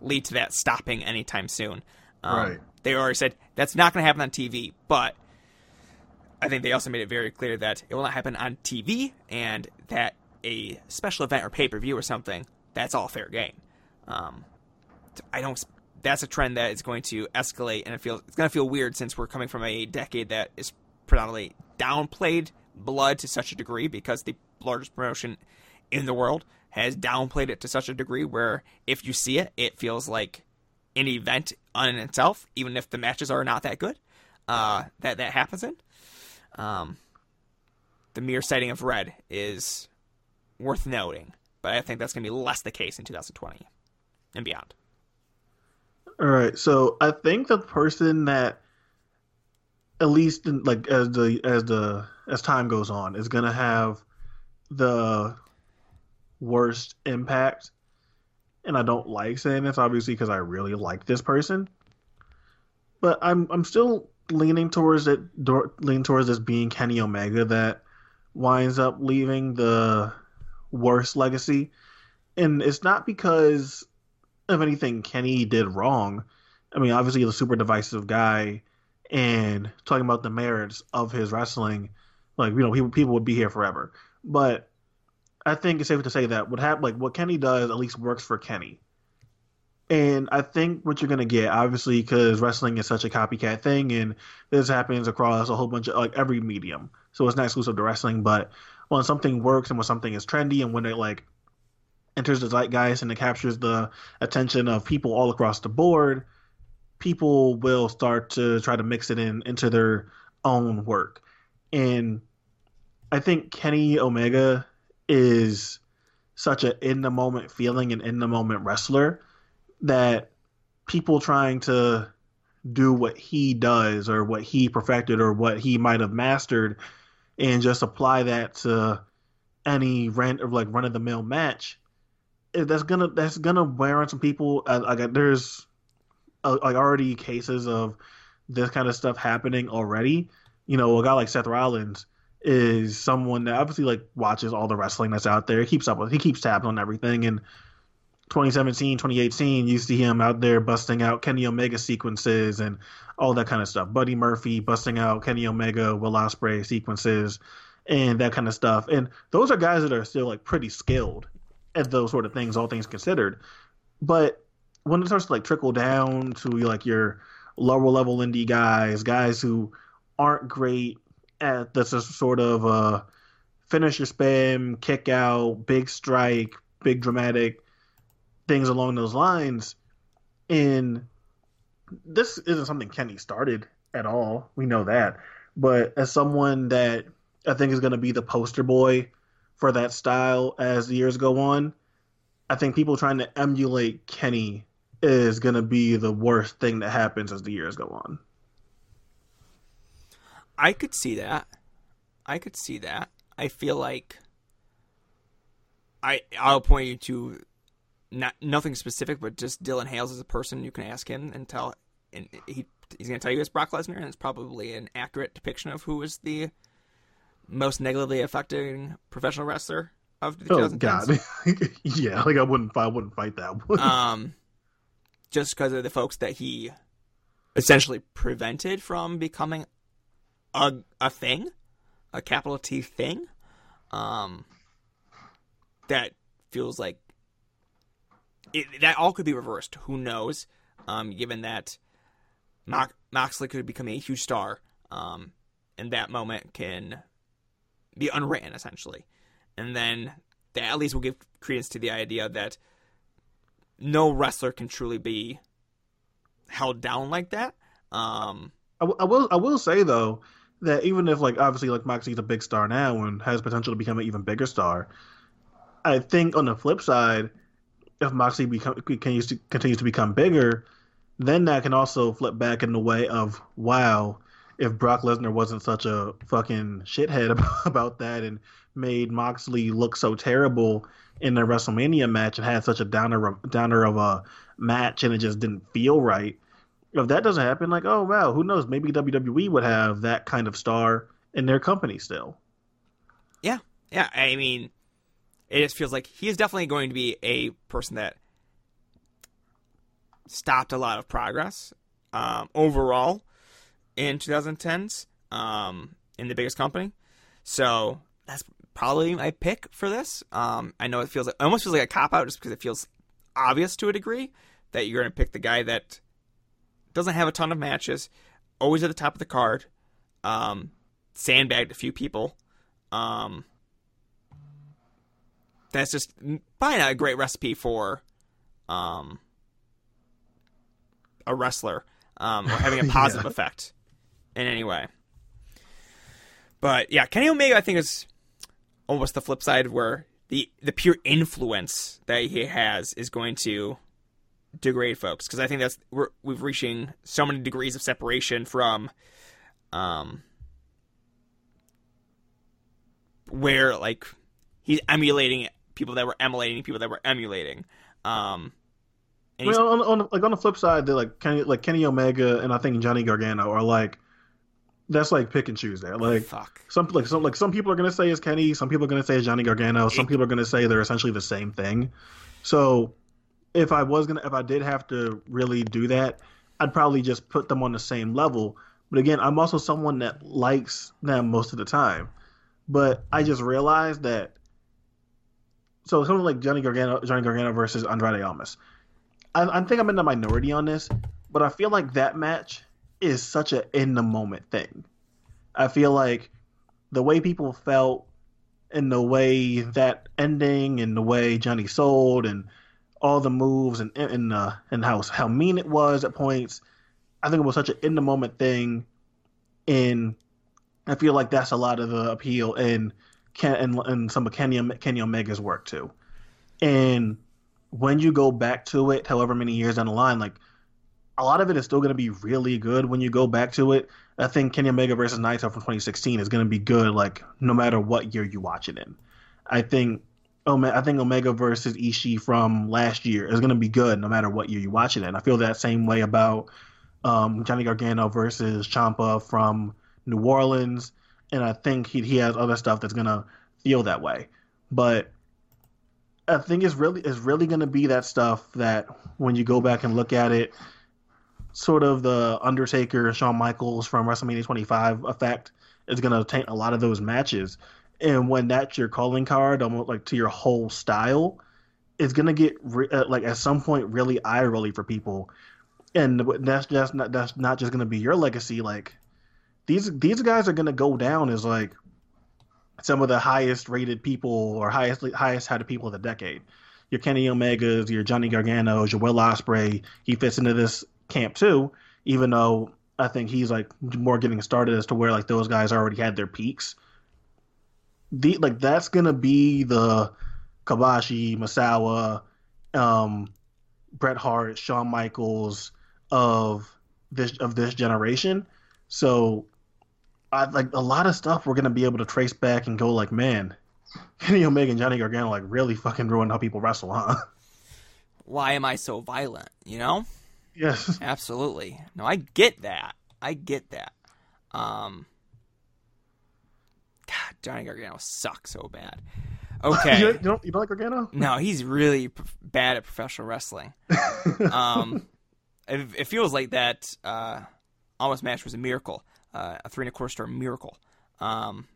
lead to that stopping anytime soon. Um, right. They already said that's not going to happen on TV, but I think they also made it very clear that it will not happen on TV, and that a special event or pay per view or something that's all fair game. Um, I don't. That's a trend that is going to escalate, and it feels it's going to feel weird since we're coming from a decade that is predominantly downplayed blood to such a degree because the largest promotion in the world has downplayed it to such a degree where if you see it, it feels like an event on itself, even if the matches are not that good. Uh, that that happens in. Um, the mere sighting of red is worth noting, but I think that's going to be less the case in 2020 and beyond. All right, so I think the person that, at least in, like as the as the as time goes on, is going to have the worst impact. And I don't like saying this, obviously, because I really like this person. But I'm I'm still leaning towards it, leaning towards this being Kenny Omega that winds up leaving the worst legacy. And it's not because of anything Kenny did wrong. I mean, obviously, the super divisive guy, and talking about the merits of his wrestling, like you know, people people would be here forever. But I think it's safe to say that what hap- like what Kenny does at least works for Kenny. And I think what you're gonna get, obviously, because wrestling is such a copycat thing, and this happens across a whole bunch of like every medium. so it's not exclusive to wrestling. But when something works and when something is trendy and when it like enters the zeitgeist and it captures the attention of people all across the board, people will start to try to mix it in into their own work. And I think Kenny Omega is such an in the moment feeling and in the moment wrestler that people trying to do what he does or what he perfected or what he might have mastered and just apply that to any rent of like run of the mill match eh, that's gonna that's gonna wear on some people I got there's uh, like already cases of this kind of stuff happening already you know a guy like Seth Rollins is someone that obviously like watches all the wrestling that's out there he keeps up with he keeps tabs on everything and 2017, 2018, you see him out there busting out Kenny Omega sequences and all that kind of stuff. Buddy Murphy busting out Kenny Omega, Will Ospreay sequences and that kind of stuff. And those are guys that are still like pretty skilled at those sort of things, all things considered. But when it starts to like trickle down to like your lower level indie guys, guys who aren't great at this sort of uh, finish your spam, kick out, big strike, big dramatic things along those lines. And this isn't something Kenny started at all. We know that. But as someone that I think is going to be the poster boy for that style as the years go on, I think people trying to emulate Kenny is going to be the worst thing that happens as the years go on. I could see that. I could see that. I feel like I I'll point you to not nothing specific, but just Dylan Hales as a person. You can ask him and tell, and he he's going to tell you it's Brock Lesnar, and it's probably an accurate depiction of who is the most negatively affecting professional wrestler of the 2010s. Oh God, yeah, like I wouldn't, I wouldn't fight that one. Um, just because of the folks that he essentially prevented from becoming a a thing, a capital T thing. Um, that feels like it, that all could be reversed. Who knows? Um, given that Moxley could become a huge star, um, and that moment can be unwritten essentially, and then that at least will give credence to the idea that no wrestler can truly be held down like that. Um, I, w- I will I will say though that even if like obviously like Moxley's a big star now and has potential to become an even bigger star, I think on the flip side if Moxie become, continues to become bigger, then that can also flip back in the way of wow, if Brock Lesnar wasn't such a fucking shithead about, that and made Moxley look so terrible in the WrestleMania match and had such a downer downer of a match and it just didn't feel right. If that doesn't happen, like oh wow, who knows? Maybe WWE would have that kind of star in their company still. Yeah, yeah. I mean, it just feels like he is definitely going to be a person that stopped a lot of progress um, overall in 2010s um, in the biggest company. So that's probably my pick for this. Um, I know it feels like, it almost feels like a cop out just because it feels obvious to a degree that you're going to pick the guy that doesn't have a ton of matches, always at the top of the card, um, sandbagged a few people. Um, that's just probably not a great recipe for um, a wrestler um, or having a positive yeah. effect in any way. But yeah, Kenny Omega, I think, is almost the flip side where the the pure influence that he has is going to degrade folks because I think that's we're we're reaching so many degrees of separation from um where like he's emulating people that were emulating people that were emulating. Um, well, on, on, like on the flip side, they're like Kenny, like Kenny Omega and I think Johnny Gargano are like that's like pick and choose there. Like Fuck. some like some like some people are gonna say is Kenny, some people are gonna say is Johnny Gargano, some people are gonna say they're essentially the same thing. So if I was gonna if I did have to really do that, I'd probably just put them on the same level. But again, I'm also someone that likes them most of the time. But I just realized that so something like Johnny Gargano, Johnny Gargano versus Andrade Almas. I, I think I'm in the minority on this, but I feel like that match is such a in the moment thing. I feel like the way people felt and the way that ending and the way Johnny sold and all the moves and and uh, and how how mean it was at points. I think it was such an in the moment thing, and I feel like that's a lot of the appeal and and, and some of Kenny Kenny Omega's work too. And when you go back to it, however many years down the line, like a lot of it is still going to be really good when you go back to it. I think Kenny Omega versus Naito from 2016 is going to be good, like no matter what year you watch it in. I think I think Omega versus Ishii from last year is going to be good no matter what year you watch it in. I feel that same way about um, Johnny Gargano versus Ciampa from New Orleans, and I think he he has other stuff that's going to feel that way. But I think it's really it's really going to be that stuff that when you go back and look at it sort of the Undertaker, Shawn Michaels from WrestleMania 25 effect is going to taint a lot of those matches. And when that's your calling card, almost like to your whole style, it's going to get re- uh, like at some point really eye rolly for people. And that's just not that's not just going to be your legacy. Like these these guys are going to go down as like some of the highest rated people or highest highest rated people of the decade. Your Kenny Omegas, your Johnny Gargano's, your Will Ospreay. He fits into this camp too, even though I think he's like more getting started as to where like those guys already had their peaks. The like that's gonna be the Kobashi, Misawa, um, Bret Hart, Shawn Michaels of this of this generation. So I like a lot of stuff we're gonna be able to trace back and go like, man, Kenny Omega and Johnny Gargano like really fucking ruined how people wrestle, huh? Why am I so violent? You know? Yes. Absolutely. No, I get that. I get that. Um, God, Johnny Gargano sucks so bad. Okay. you, don't, you don't like Gargano? No, he's really p- bad at professional wrestling. um, it, it, feels like that uh, almost match was a miracle, uh, a three and a quarter star miracle. Um,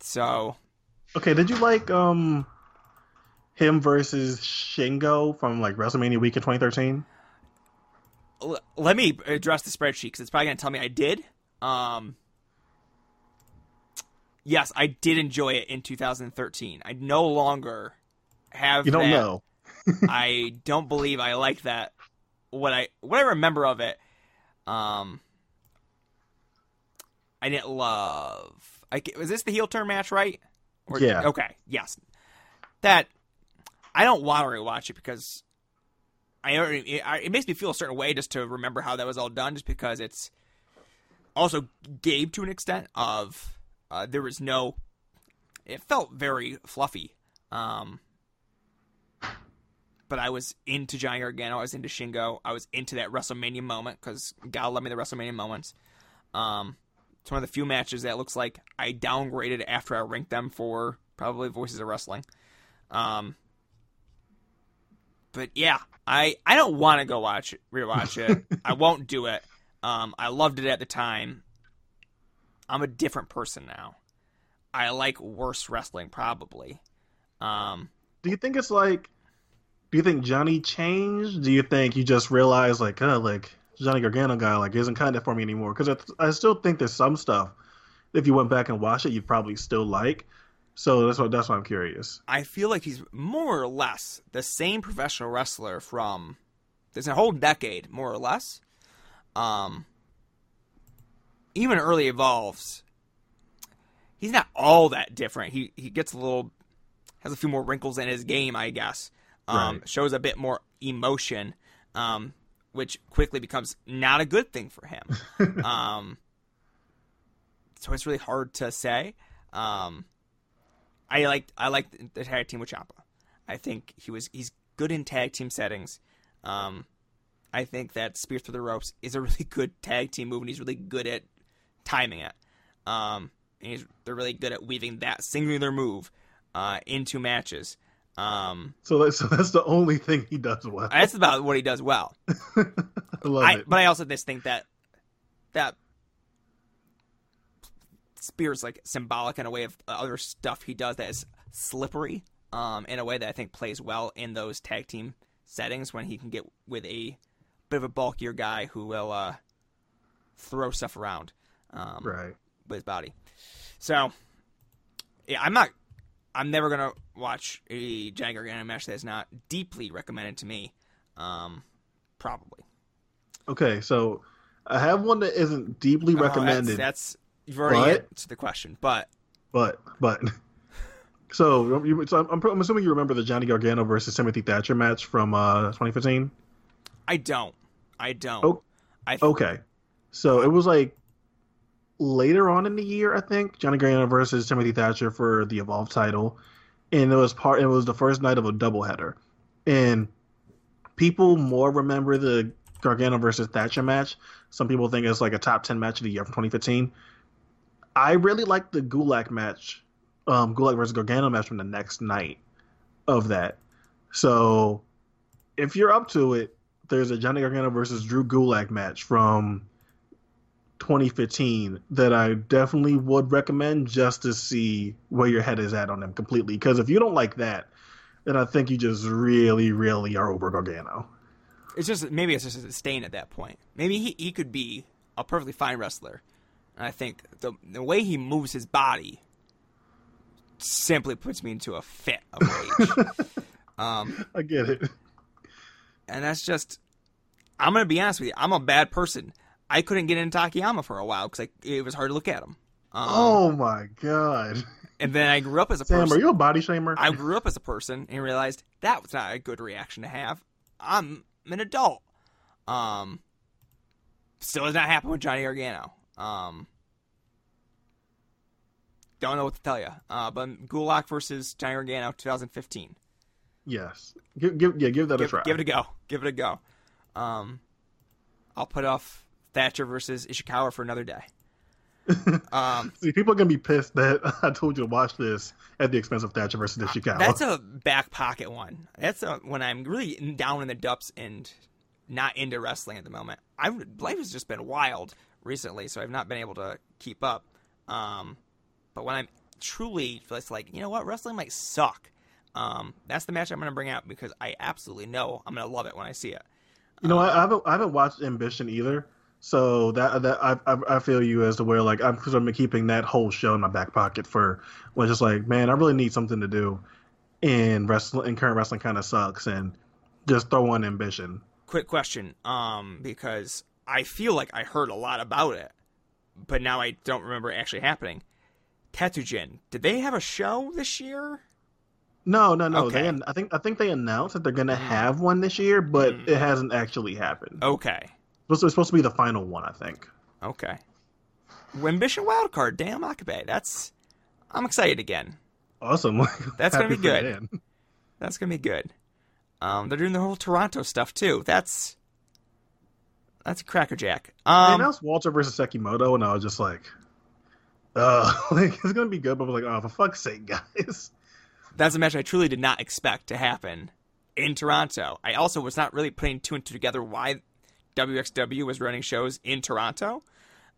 so. Okay, did you like um him versus Shingo from like WrestleMania week in 2013? Let me address the spreadsheet because it's probably going to tell me I did. Um, yes, I did enjoy it in 2013. I no longer have. You don't that. know. I don't believe I like that. What I what I remember of it, um, I didn't love. I, was this the heel turn match, right? Or, yeah. Okay. Yes. That I don't want to rewatch it because I it, it makes me feel a certain way just to remember how that was all done, just because it's also Gabe to an extent of uh, there was no. It felt very fluffy, um, but I was into Johnny Gargano. I was into Shingo. I was into that WrestleMania moment because God love me the WrestleMania moments. Um, it's one of the few matches that looks like I downgraded after I ranked them for probably Voices of Wrestling. Um, but yeah, I I don't want to go watch it, rewatch it. I won't do it. Um, I loved it at the time. I'm a different person now. I like worse wrestling probably. Um, do you think it's like? Do you think Johnny changed? Do you think you just realized like, uh, like Johnny Gargano guy like isn't kind of for me anymore? Because I still think there's some stuff. If you went back and watched it, you'd probably still like. So that's what that's why I'm curious. I feel like he's more or less the same professional wrestler from there's a whole decade, more or less. Um, even early evolves. He's not all that different. He he gets a little has a few more wrinkles in his game, I guess. Um, right. shows a bit more emotion, um, which quickly becomes not a good thing for him. um, so it's really hard to say. Um, I like I like the tag team with Ciampa. I think he was he's good in tag team settings. Um, I think that Spear through the ropes is a really good tag team move, and he's really good at timing it. Um, and they're really good at weaving that singular move uh, into matches. Um, so that's so that's the only thing he does well. That's about what he does well. I love I, it. But I also just think that that Spears like symbolic in a way of other stuff he does that is slippery um, in a way that I think plays well in those tag team settings when he can get with a bit of a bulkier guy who will uh, throw stuff around um, right with his body. So yeah, I'm not. I'm never gonna watch a Johnny Gargano match that's not deeply recommended to me. Um, probably. Okay, so I have one that isn't deeply Oh, that's- recommended, that's, you've already But- answered the question, but but but. So, you, so I'm, I'm assuming you remember the Johnny Gargano versus Timothy Thatcher match from uh, 2015. I don't. I don't. Oh, I Okay, so it was like later on in the year, I think Johnny Gargano versus Timothy Thatcher for the Evolve title, and it was part. It was the first night of a doubleheader, and people more remember the Gargano versus Thatcher match. Some people think it's like a top ten match of the year from 2015. I really like the Gulak match, um, Gulak versus Gargano match from the next night of that. So, if you're up to it, there's a Johnny Gargano versus Drew Gulak match from 2015 that I definitely would recommend just to see where your head is at on them completely. Because if you don't like that, then I think you just really, really are over Gargano. It's just maybe it's just a stain at that point. Maybe he, he could be a perfectly fine wrestler. I think the the way he moves his body simply puts me into a fit of rage. um, I get it. and that's just I'm gonna be honest with you. I'm a bad person. I couldn't get into Takayama for a while because it was hard to look at him. Um, oh my god, and then I grew up as a Sam, person. are you a body shamer? I grew up as a person and realized that was not a good reaction to have. I'm an adult. Um, still does not happen with Johnny Gargano. Um, don't know what to tell you. Uh, but Gulak versus Johnny Gargano, 2015. yes, give, give yeah, give that a try. give it a go. Give it a go. Um, I'll put off Thatcher versus Ishikawa for another day. Um, See, people are gonna be pissed that I told you to watch this at the expense of Thatcher versus Ishikawa. That's a back pocket one. That's a, when I'm really down in the depths and not into wrestling at the moment. I life has just been wild recently, so I've not been able to keep up. Um, but when I'm truly just like, you know what, wrestling might suck. Um, that's the match I'm going to bring out because I absolutely know I'm going to love it when I see it. You know, I, I haven't I haven't watched Ambition either, so that that I I, I feel you as to where like I'm sort of keeping that whole show in my back pocket for when it's just like man, I really need something to do, and wrestling and current wrestling kind of sucks, and just throw on Ambition. Quick question, um, because I feel like I heard a lot about it, but now I don't remember it actually happening. Tetsujin, did they have a show this year? No, no, no. Okay. They I think I think they announced that they're gonna have one this year, but Mm. it hasn't actually happened. Okay. It's supposed- it's supposed to be the final one, I think. Okay. Ambition wildcard, damn Akabe. That's I'm excited again. Awesome. That's gonna be good. That's gonna be good. Um, they're doing the whole Toronto stuff too. That's that's a crackerjack. They Um, announced Walter versus Sekimoto, and I was just like, "Uh, like it's gonna be good." But I was like, "Oh, for fuck's sake, guys!" that's a match I truly did not expect to happen in Toronto. I also was not really putting two and two together why WXW was running shows in Toronto.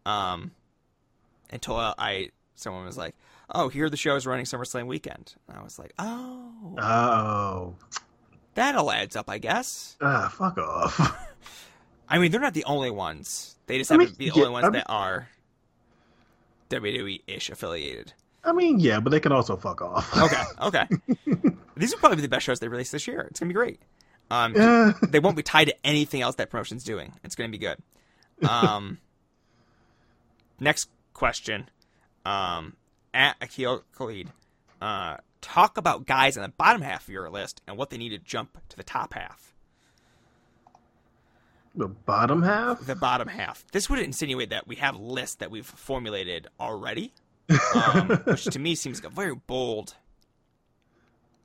Um, until I someone was like, "Oh, here are the shows running SummerSlam weekend." And I was like, "Oh, Oh, that all adds up, I guess." ah, fuck off. I mean, they're not the only ones. They just I happen mean, to be the yeah, only ones I mean- that are WWE ish affiliated. I mean, yeah, but they can also fuck off. Okay, okay. These will probably be the best shows they release this year. It's gonna be great. Um, Yeah. they won't be tied to anything else that promotion's doing. It's gonna be good. Um, next question. Um, at Akil Khalid, uh, talk about guys on the bottom half of your list and what they need to jump to the top half. The bottom half. the bottom half. This would insinuate that we have a list that we've formulated already, um, which to me seems like a very bold.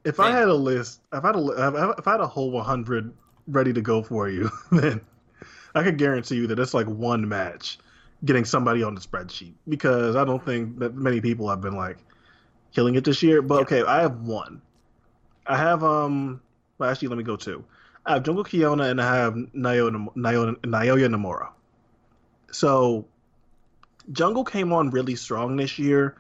If I had a list, if I had a, if I- had a whole 100 ready to go for you, then I could guarantee you that it's like one match getting somebody on the spreadsheet because I don't think that many people have been like killing it this year. But okay, I have one. I have um. Well, actually, let me go two. I have Jungle Kyona and I have Naoya Nomura. So, Jungle came on really strong this year.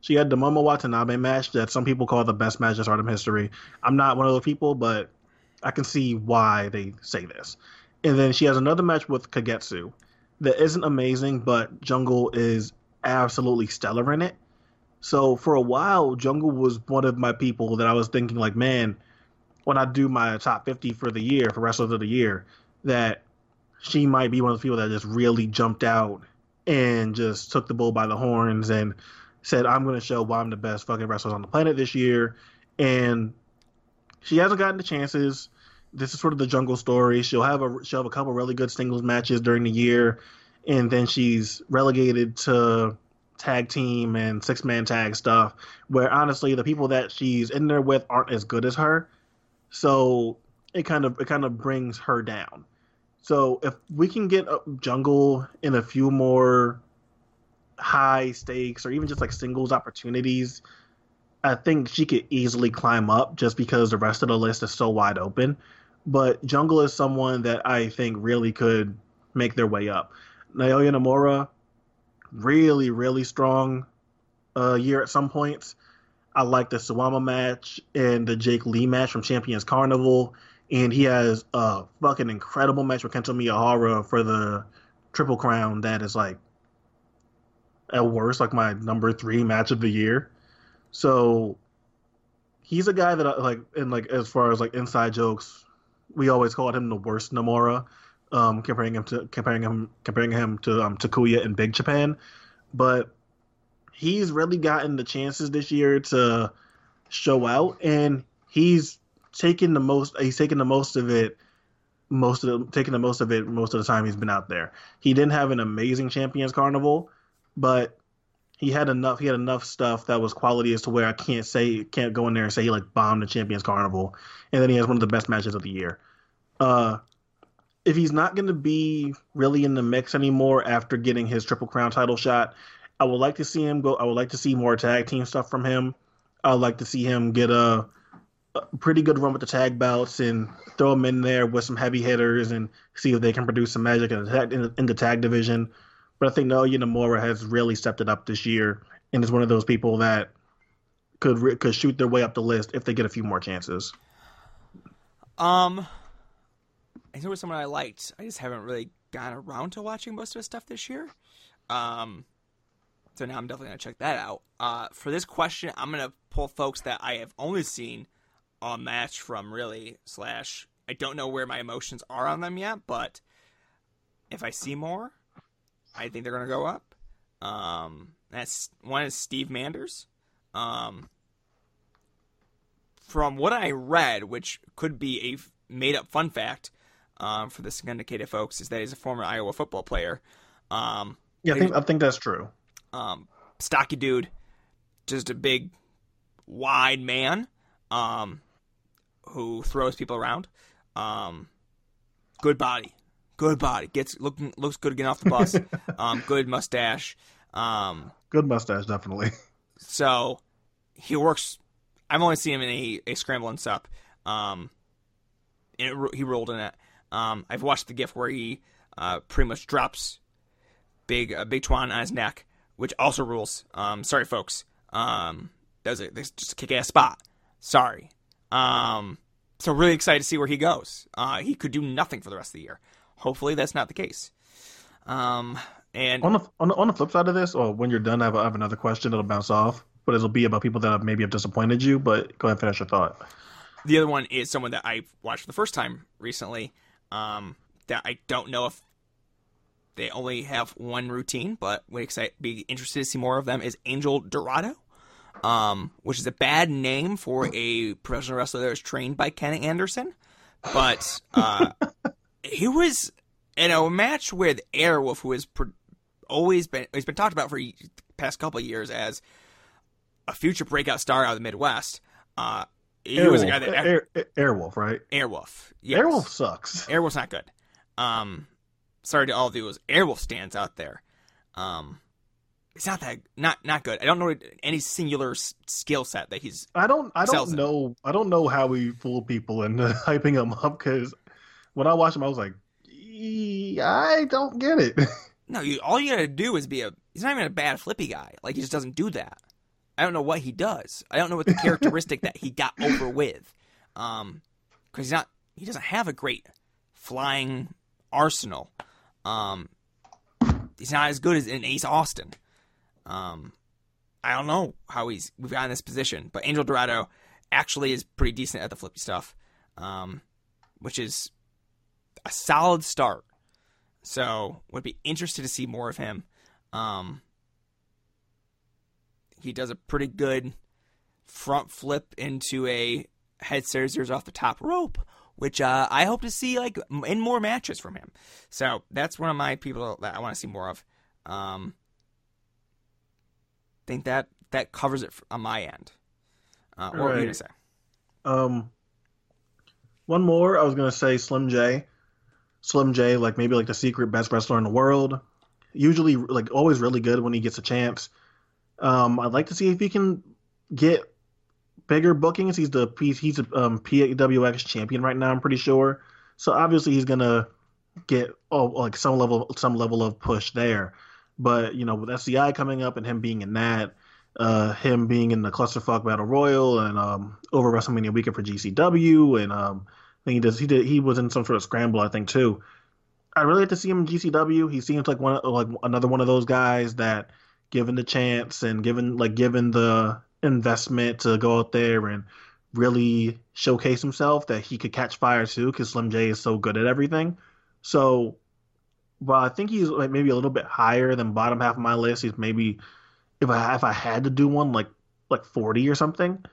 She had the Momo Watanabe match that some people call the best match in Stardom history. I'm not one of those people, but I can see why they say this. And then she has another match with Kagetsu that isn't amazing, but Jungle is absolutely stellar in it. So for a while, Jungle was one of my people that I was thinking like, man, when I do my top 50 for the year for wrestlers of the year, that she might be one of the people that just really jumped out and just took the bull by the horns and said, I'm going to show why I'm the best fucking wrestler on the planet this year. And she hasn't gotten the chances. This is sort of the jungle story. She'll have a she'll have a couple really good singles matches during the year, and then she's relegated to tag team and six man tag stuff. Where honestly, the people that she's in there with aren't as good as her, so it kind of it kind of brings her down. So if we can get a jungle in a few more high stakes or even just like singles opportunities I think she could easily climb up just because the rest of the list is so wide open. But Jungle is someone that I think really could make their way up. Naoya Nomura, really, really strong uh, year at some points. I like the Suwama match and the Jake Lee match from Champions Carnival. And he has a fucking incredible match with Kento Miyahara for the Triple Crown that is like, at worst, like my number three match of the year. So he's a guy that I, like, and like as far as like inside jokes, we always called him the worst Nomura, um, comparing him to comparing him comparing him to um, Takuya in Big Japan, but he's really gotten the chances this year to show out, and he's taken the most. He's taken the most of it. Most of the, taking the most of it most of the time he's been out there. He didn't have an amazing Champions Carnival, but he had enough he had enough stuff that was quality as to where I can't say can't go in there and say he like bombed the Champions Carnival, and then he has one of the best matches of the year. Uh, if he's not going to be really in the mix anymore after getting his Triple Crown title shot, I would like to see him go. I would like to see more tag team stuff from him. I'd like to see him get a, a pretty good run with the tag belts and throw him in there with some heavy hitters and see if they can produce some magic in the tag, in the, tag division. But I think Naoya Nomura has really stepped it up this year and is one of those people that could could shoot their way up the list if they get a few more chances. Um, I know someone I liked. I just haven't really gotten around to watching most of his stuff this year. Um, so now I'm definitely gonna check that out. Uh, for this question, I'm gonna pull folks that I have only seen a match from, really. Slash, I don't know where my emotions are on them yet, but if I see more, I think they're going to go up. Um, that's one is Steve Manders. Um, from what I read, which could be a made up fun fact um, for the syndicated folks, is that he's a former Iowa football player. Um, yeah, I think I think that's true. Um, stocky dude, just a big, wide man um, who throws people around. Um, good body, good body, gets looking looks good getting off the bus. um, good mustache. Um, good mustache, definitely. So he works. I've only seen him in a, a scramble and sup. Um, and it, he rolled in it. Um, I've watched the gif where he uh, pretty much drops big uh, big Twan on his neck, which also rules. Um, sorry, folks. Um, that was a, that's just a kick ass spot. Sorry. Um, so really excited to see where he goes. Uh, he could do nothing for the rest of the year. Hopefully, that's not the case. Um, and on the, on the on the flip side of this, or when you're done, I have, I have another question that'll bounce off, but it'll be about people that have maybe have disappointed you. But go ahead, and finish your thought. The other one is someone that I watched for the first time recently. Um, that I don't know if they only have one routine, but would excite, be interested to see more of them. Is Angel Dorado, um, which is a bad name for a professional wrestler that was trained by Ken Anderson, but uh, he was in a match with Airwolf, who has always been he's been talked about for the past couple of years as a future breakout star out of the Midwest. Uh, he Airwolf. was a guy that Air, Air, Airwolf, right? Airwolf. Yes. Airwolf sucks. Airwolf's not good. Um, sorry to all of you. Airwolf stands out there. Um, it's not that not not good. I don't know any singular s- skill set that he's. I don't. I don't know. I don't know how we fool people into hyping him up because when I watched him, I was like, "Ee, I don't get it. No, you all you gotta do is be a. He's not even a bad flippy guy. Like he just doesn't do that. I don't know what he does. I don't know what the characteristic that he got over with. Um, because he's not. He doesn't have a great flying arsenal. Um, he's not as good as an Ace Austin. Um, I don't know how he's we've got in this position, but Angel Dorado actually is pretty decent at the flippy stuff, um, which is a solid start. So would be interested to see more of him. Um, he does a pretty good front flip into a head scissors off the top rope, which uh, I hope to see like in more matches from him. So that's one of my people that I want to see more of. Um, think that that covers it on my end. Uh, what right. were you gonna say? Um, one more. I was gonna say Slim J. Slim J, like maybe like the secret best wrestler in the world. Usually, like always, really good when he gets a chance. Um, I'd like to see if he can get bigger bookings. He's the he's a um, PWX champion right now. I'm pretty sure. So obviously he's gonna get oh like some level some level of push there. But you know with SCI coming up and him being in that, uh, him being in the clusterfuck battle royal and um, over WrestleMania weekend for GCW and um, I think he does he did he was in some sort of scramble I think too. I really like to see him in GCW. He seems like one like another one of those guys that given the chance and given like given the investment to go out there and really showcase himself that he could catch fire too because Slim J is so good at everything. So while I think he's like maybe a little bit higher than bottom half of my list, he's maybe if I if I had to do one like like 40 or something.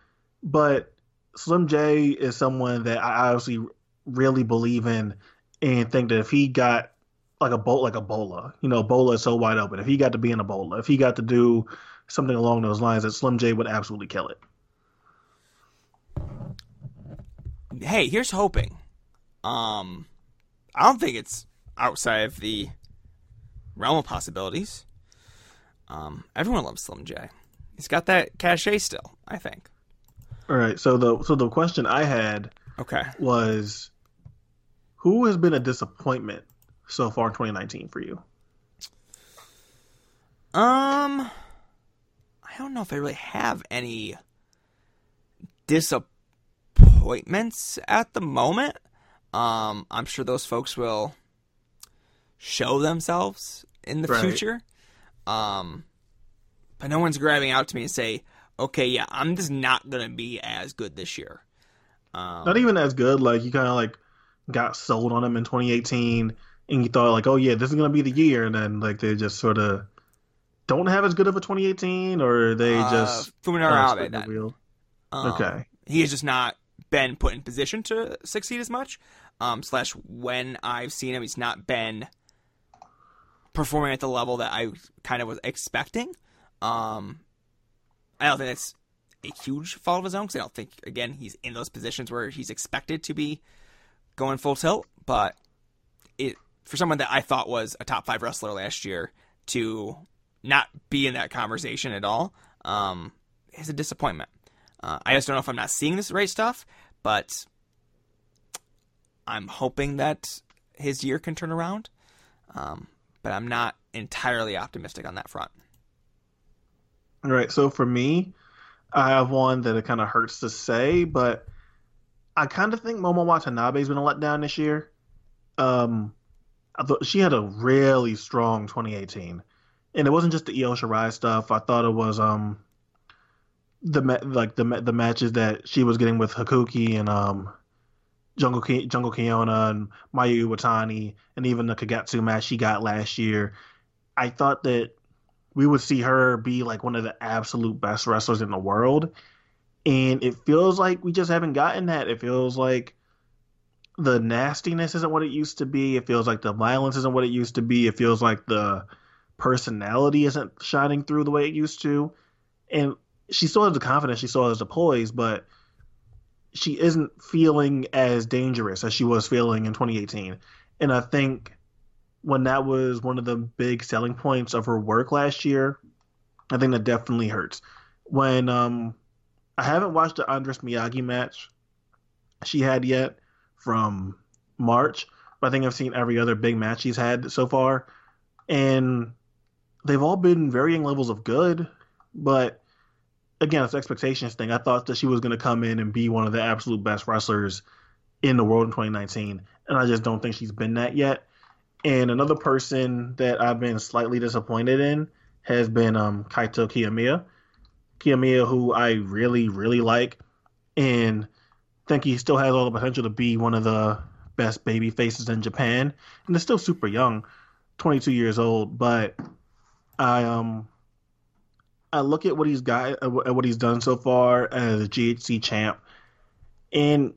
But Slim J is someone that I obviously really believe in and think that if he got like a bolt like a Bola, you know, Bola is so wide open. If he got to be in a Bola, if he got to do something along those lines, that Slim J would absolutely kill it. Hey, here's hoping. Um, I don't think it's outside of the realm of possibilities. Um, everyone loves Slim J. He's got that cachet still. I think. All right. So the so the question I had okay was, who has been a disappointment so far in 2019 for you? Um, I don't know if I really have any disappointments at the moment. Um, I'm sure those folks will show themselves in the right. future. Um, but no one's grabbing out to me and say, "Okay, yeah, I'm just not gonna be as good this year." Um, not even as good. Like you kind of like got sold on them in 2018, and you thought like, "Oh yeah, this is gonna be the year," and then like they just sort of don't have as good of a 2018, or they uh, just Fuminori Abe. Um, okay, he has just not been put in position to succeed as much. Um, slash, when I've seen him, he's not been performing at the level that I kind of was expecting. Um, I don't think that's a huge fault of his own because I don't think, again, he's in those positions where he's expected to be going full tilt. But it for someone that I thought was a top five wrestler last year to not be in that conversation at all um, is a disappointment. Uh, I just don't know if I'm not seeing this right stuff, but I'm hoping that his year can turn around. Um, but I'm not entirely optimistic on that front. All right. So for me, I have one that it kind of hurts to say, but I kind of think Momo Watanabe's been a letdown this year. Um, I thought she had a really strong 2018 and it wasn't just the Io Shirai stuff. I thought it was um the like the the matches that she was getting with Hazuki and um Jungle Jungle Kyona and Mayu Iwatani and even the Kagetsu match she got last year. I thought that we would see her be like one of the absolute best wrestlers in the world. And it feels like we just haven't gotten that. It feels like the nastiness isn't what it used to be. It feels like the violence isn't what it used to be. It feels like the personality isn't shining through the way it used to. And she still has the confidence, she still has the poise, but she isn't feeling as dangerous as she was feeling in 2018. And I think when that was one of the big selling points of her work last year, I think that definitely hurts. When um I haven't watched the Andras Miyagi match she had yet from March, but I think I've seen every other big match she's had so far. And they've all been varying levels of good, but again, it's expectations thing. I thought that she was going to come in and be one of the absolute best wrestlers in the world in 2019, and I just don't think she's been that yet. And another person that I've been slightly disappointed in has been um, Kaito Kiyomiya. Kiyomiya, who I really, really like, and think he still has all the potential to be one of the best baby faces in Japan. And is still super young, 22 years old. But I um I look at what he's got, at what he's done so far as a GHC champ, and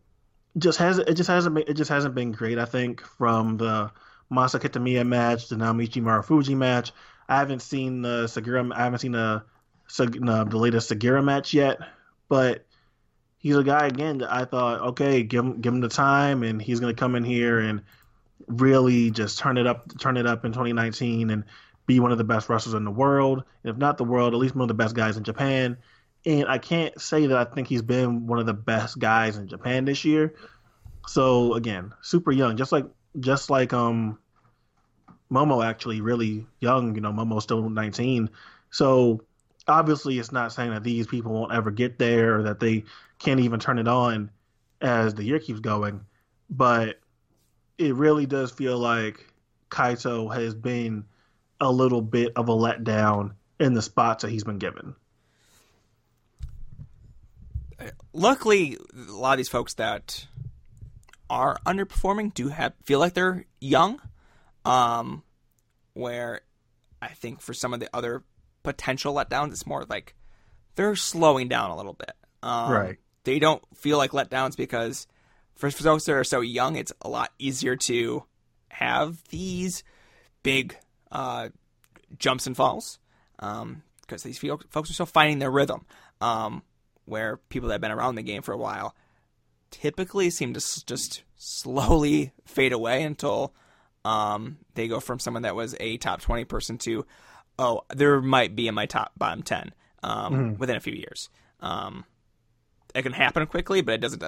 just has it just hasn't been, it just hasn't been great. I think from the Masa Kitamiya match, the Naomichi Marufuji match. I haven't seen the Sugiura. I haven't seen the the latest Sugiura match yet, but he's a guy again that I thought, okay, give him give him the time, and he's gonna come in here and really just turn it up, turn it up in 2019, and be one of the best wrestlers in the world, if not the world, at least one of the best guys in Japan. And I can't say that I think he's been one of the best guys in Japan this year. So again, super young, just like just like um Momo actually really young. You know, Momo's still 19. So obviously, it's not saying that these people won't ever get there or that they can't even turn it on as the year keeps going. But it really does feel like Kaito has been a little bit of a letdown in the spots that he's been given. Luckily, a lot of these folks that are underperforming do have feel like they're young. Um, where I think for some of the other potential letdowns, it's more like they're slowing down a little bit. Um, right. They don't feel like letdowns because for folks that are so young, it's a lot easier to have these big uh, jumps and falls because um, these folks are still finding their rhythm. Um, where people that have been around the game for a while typically seem to just slowly fade away until um, they go from someone that was a top 20 person to, oh, there might be in my top bottom 10 um, mm-hmm. within a few years. Um, it can happen quickly, but it doesn't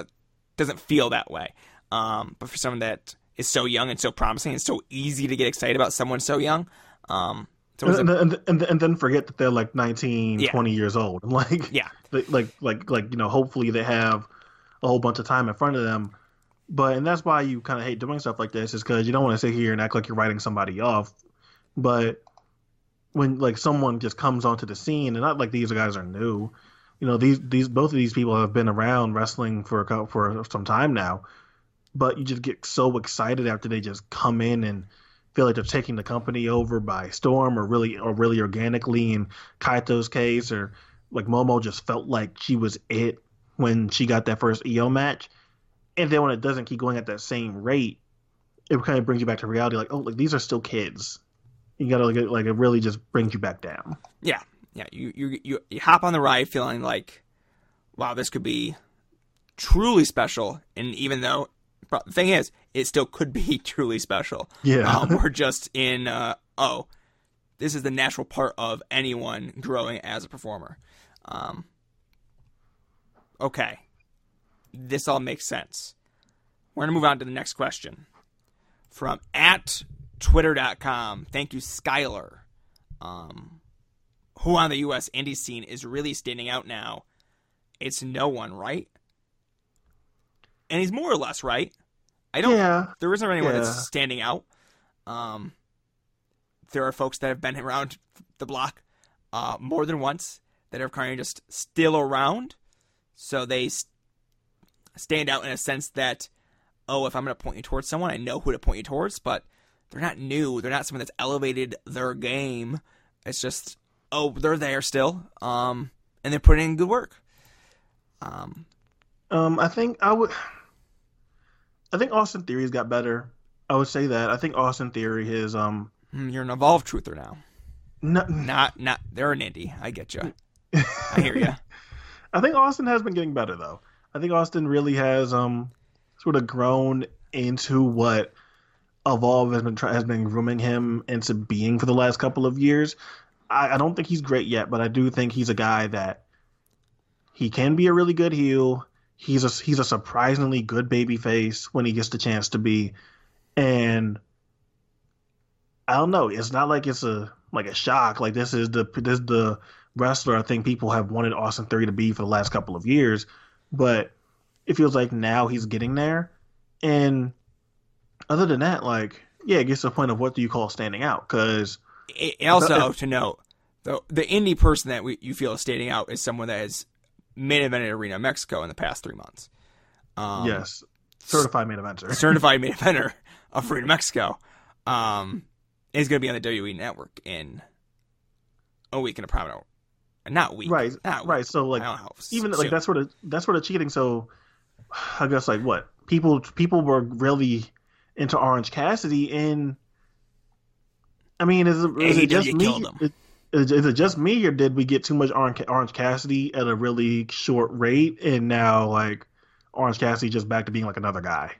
doesn't feel that way. Um, but for someone that is so young and so promising, it's so easy to get excited about someone so young. Um, so and, a, and, and, and, then forget that they're like 19, yeah. 20 years old. Like, yeah, like, like, like, you know, hopefully they have a whole bunch of time in front of them. But, and that's why you kind of hate doing stuff like this is because you don't want to sit here and act like you're writing somebody off. But when like someone just comes onto the scene, and not like these guys are new, you know, these, these, both of these people have been around wrestling for a, for some time now, but you just get so excited after they just come in and, feel like they're taking the company over by storm or really or really organically in Kaito's case or like Momo just felt like she was it when she got that first Io match. And then when it doesn't keep going at that same rate, it kind of brings you back to reality like, oh, like these are still kids. You gotta like, like it really just brings you back down. Yeah. Yeah. You you you, you hop on the ride feeling like, wow, this could be truly special. And even though but the thing is, it still could be truly special. Yeah. Um, we're just in, uh, oh, this is the natural part of anyone growing as a performer. Um, okay. This all makes sense. We're going to move on to the next question. From at twitter.com. Thank you, Skylar. Um, who on the U.S. indie scene is really standing out now? It's no one, right? And he's more or less right. I don't. Yeah. There isn't anyone yeah. that's standing out. Um, there are folks that have been around the block uh, more than once that are kind of just still around, so they st- stand out in a sense that, oh, if I'm going to point you towards someone, I know who to point you towards, but they're not new. They're not someone that's elevated their game. It's just, oh, they're there still, um, and they're putting in good work. Um, um, I think I would. I think Austin Theory's got better. I would say that. I think Austin Theory is um. Hmm, you're an evolved truther now. No, not not. They're an indie. I get you. I hear you. I think Austin has been getting better though. I think Austin really has um sort of grown into what Evolve has been try- has been grooming him into being for the last couple of years. I, I don't think he's great yet, but I do think he's a guy that he can be a really good heel he's a he's a surprisingly good baby face when he gets the chance to be, and I don't know. It's not like it's a like a shock. Like this is the this is the wrestler I think people have wanted Austin Theory to be for the last couple of years, but it feels like now he's getting there. And other than that, like yeah, it gets to the point of what do you call standing out? Because also to note, the the indie person that we, you feel is standing out is someone that has main evented Arena Mexico in the past three months. Um, yes, certified main eventer, certified main eventer of Arena Mexico. Um, is going to be on the WWE Network in a week and a prominent, not week, right? Not right. So like, even soon. like that's sort of that's sort of cheating. So I guess like what people people were really into Orange Cassidy, and I mean, is, is it just me? Is, is, it just me, or did we get too much Orange, Cassidy at a really short rate, and now like Orange Cassidy just back to being like another guy?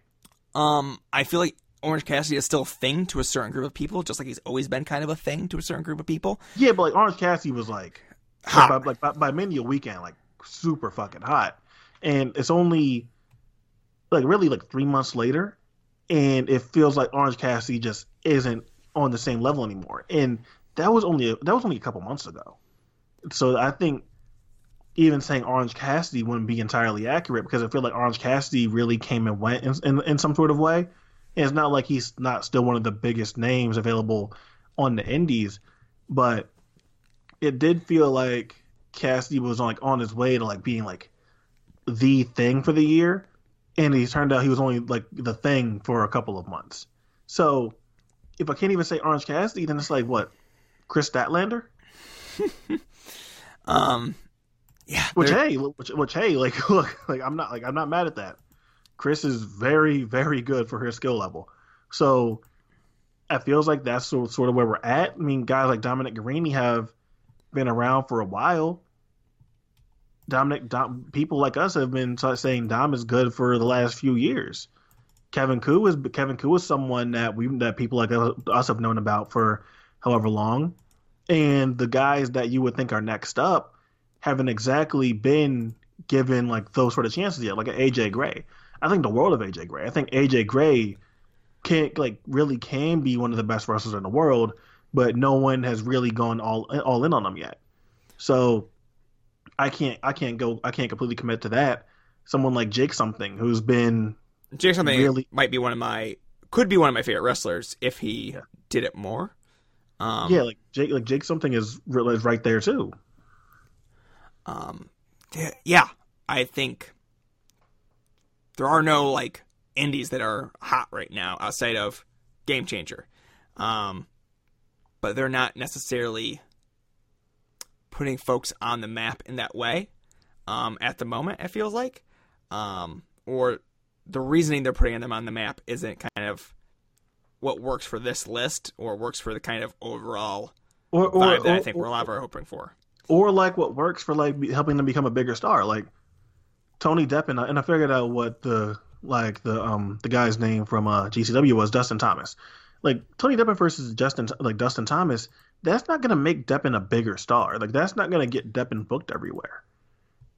Um, I feel like Orange Cassidy is still a thing to a certain group of people, just like he's always been kind of a thing to a certain group of people. Yeah, but like Orange Cassidy was like, hot. Like, by, like by, by many a weekend, like super fucking hot, and it's only like really like three months later, and it feels like Orange Cassidy just isn't on the same level anymore. And that was only a, that was only a couple months ago. So I think even saying Orange Cassidy wouldn't be entirely accurate because I feel like Orange Cassidy really came and went in, in, in some sort of way. And it's not like he's not still one of the biggest names available on the indies, but it did feel like Cassidy was on, like on his way to like being like the thing for the year and he turned out he was only like the thing for a couple of months. So if I can't even say Orange Cassidy, then it's like what Kris Statlander. um, yeah. Which hey, which, which hey, like look, like I'm not like I'm not mad at that. Kris is very very good for her skill level. So it feels like that's sort of where we're at. I mean, guys like Dominic Garrini have been around for a while. Dominic, Dom, people like us have been saying Dom is good for the last few years. Kevin Ku is Kevin Ku is someone that we that people like us have known about for however long, and the guys that you would think are next up haven't exactly been given like those sort of chances yet. Like AJ Gray, I think the world of AJ Gray. I think AJ Gray can like really can be one of the best wrestlers in the world, but no one has really gone all all in on him yet. So I can't I can't go I can't completely commit to that. Someone like Jake something who's been Jake something really might be one of my could be one of my favorite wrestlers if he yeah. did it more. Um, yeah, like Jake like Jake something is, is right there too. Um, yeah, I think there are no like indies that are hot right now outside of Game Changer. Um, but they're not necessarily putting folks on the map in that way um, at the moment. It feels like, um, or the reasoning they're putting them on the map isn't kind of what works for this list or works for the kind of overall or, or, vibe that or, I think we're a lot are hoping for. Or like what works for like helping them become a bigger star, like Tony Deppen. And I figured out what the like the um the guy's name from uh, GCW was Dustin Thomas. Like Tony Deppen versus Justin like Dustin Thomas that's not going to make Deppen a bigger star. Like that's not going to get Deppen booked everywhere.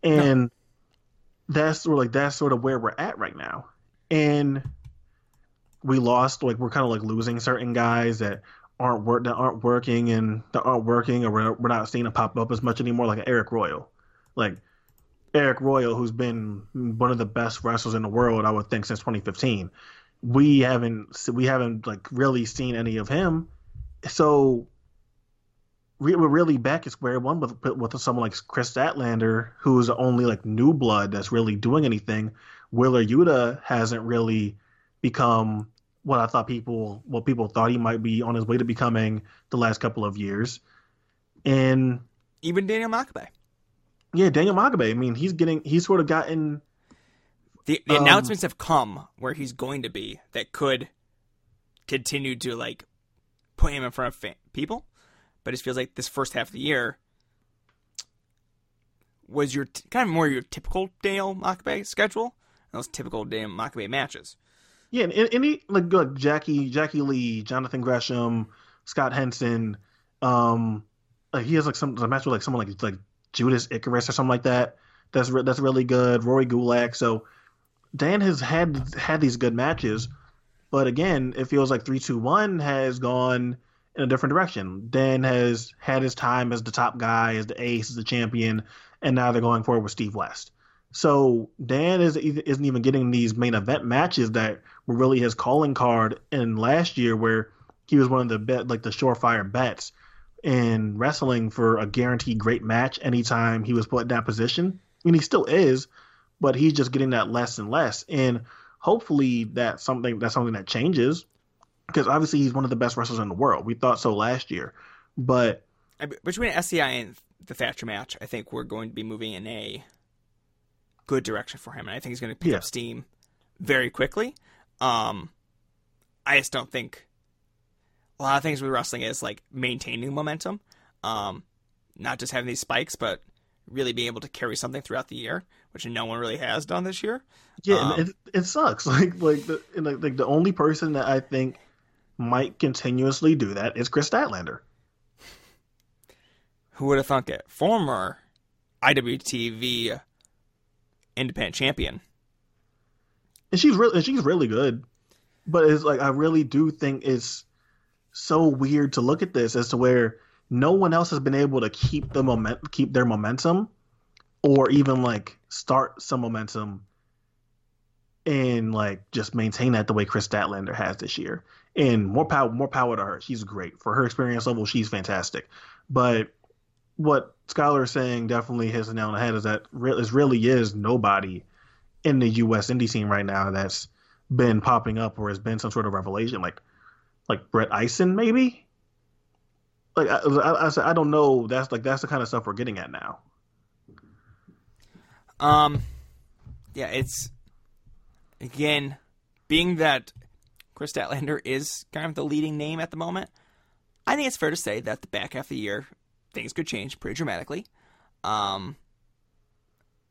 And no. that's sort of like that's sort of where we're at right now. And we lost like we're kind of like losing certain guys that aren't work that aren't working and that aren't working or we're, we're not seeing them pop up as much anymore like Eric Royal. Like Eric Royal who's been one of the best wrestlers in the world I would think since 2015. We haven't we haven't like really seen any of him. So we're really back at square one with with someone like Kris Statlander, who's the only like new blood that's really doing anything. Wheeler Yuta hasn't really become what I thought people what people thought he might be on his way to becoming the last couple of years, and even Daniel Makabe. Yeah, Daniel Makabe. I mean, he's getting he's sort of gotten the, the um, announcements have come where he's going to be that could continue to like put him in front of fan- people but it feels like this first half of the year was your t- kind of more your typical Daniel Makabe schedule, those typical Daniel Makabe matches. Yeah, and any like, like Jackie Jackie Lee, Jonathan Gresham, Scott Henson, um, like he has like some a match with like someone like like Judas Icarus or something like that. That's re- that's really good. Rory Gulak. So Dan has had had these good matches, but again, it feels like three two one has gone in a different direction. Dan has had his time as the top guy, as the ace, as the champion, and now they're going forward with Steve West. So Dan is, isn't even getting these main event matches that were really his calling card in last year, where he was one of the bet like the surefire bets. in wrestling for a guaranteed great match anytime he was put in that position. And he still is, but he's just getting that less and less. And hopefully that's something that's something that changes because obviously he's one of the best wrestlers in the world. We thought so last year, but between SCI and the Thatcher match, I think we're going to be moving in a good direction for him, and I think he's going to pick yeah. up steam very quickly. Um, I just don't think a lot of things with wrestling is like maintaining momentum, um, not just having these spikes, but really being able to carry something throughout the year, which no one really has done this year. Yeah, um, it, it sucks. Like like the like the only person that I think might continuously do that is Kris Statlander. Who would have thunk it? Former IWTV independent champion. And she's really she's really good. But it's like I really do think it's so weird to look at this as to where no one else has been able to keep the moment keep their momentum or even like start some momentum and like just maintain that the way Kris Statlander has this year. And more power more power to her. She's great. For her experience level, she's fantastic. But what Skylar is saying definitely hits the nail on the head is that re- there really is nobody in the U.S. indie scene right now that's been popping up or has been some sort of revelation, like like Brett Ison maybe. Like I, I, I, I don't know. That's like that's the kind of stuff we're getting at now. Um, yeah, it's again being that Kris Statlander is kind of the leading name at the moment. I think it's fair to say that the back half of the year things could change pretty dramatically. Um,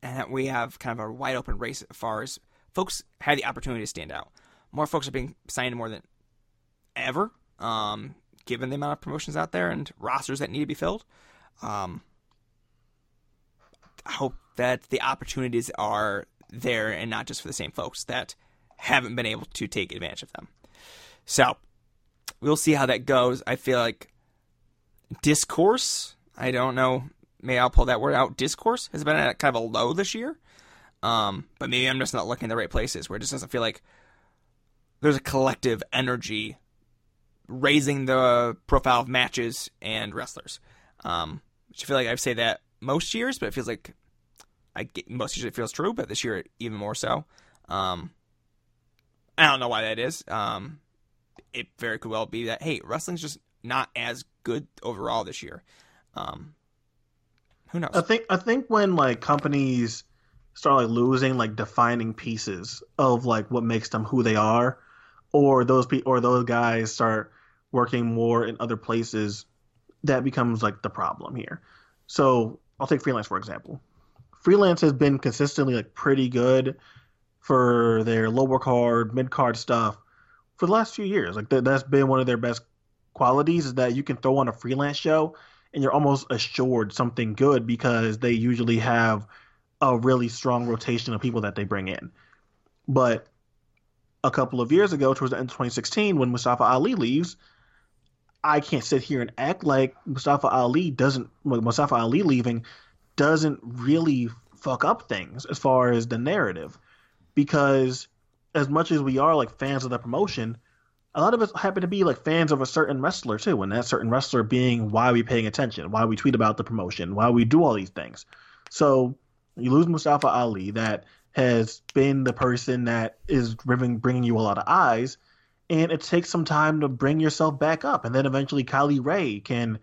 and we have kind of a wide open race as far as folks had the opportunity to stand out. More folks are being signed more than ever, um, given the amount of promotions out there and rosters that need to be filled. Um, I hope that the opportunities are there and not just for the same folks that haven't been able to take advantage of them. So we'll see how that goes. I feel like discourse. I don't know. Maybe I'll pull that word out. Discourse has been at kind of a low this year. Um, but maybe I'm just not looking in the right places where it just doesn't feel like there's a collective energy raising the profile of matches and wrestlers. Um, which I feel like I say that most years, but it feels like I get, most years it feels true, but this year even more so. Um, I don't know why that is. Um, it very could well be that hey, wrestling's just not as good overall this year. Um, who knows? I think I think when like companies start like losing like defining pieces of like what makes them who they are, or those pe- or those guys start working more in other places, that becomes like the problem here. So I'll take freelance for example. Freelance has been consistently like pretty good for their lower card, mid card stuff for the last few years. Like th- that's been one of their best qualities is that you can throw on a freelance show and you're almost assured something good because they usually have a really strong rotation of people that they bring in. But a couple of years ago, towards the end of 2016, when Mustafa Ali leaves, I can't sit here and act like Mustafa Ali doesn't. Mustafa Ali leaving doesn't really fuck up things as far as the narrative, because as much as we are like fans of the promotion, a lot of us happen to be like fans of a certain wrestler too, and that certain wrestler being why we paying attention, why we tweet about the promotion, why we do all these things. So you lose Mustafa Ali, that has been the person that is bringing bringing you a lot of eyes, and it takes some time to bring yourself back up, and then eventually Kylie Rae can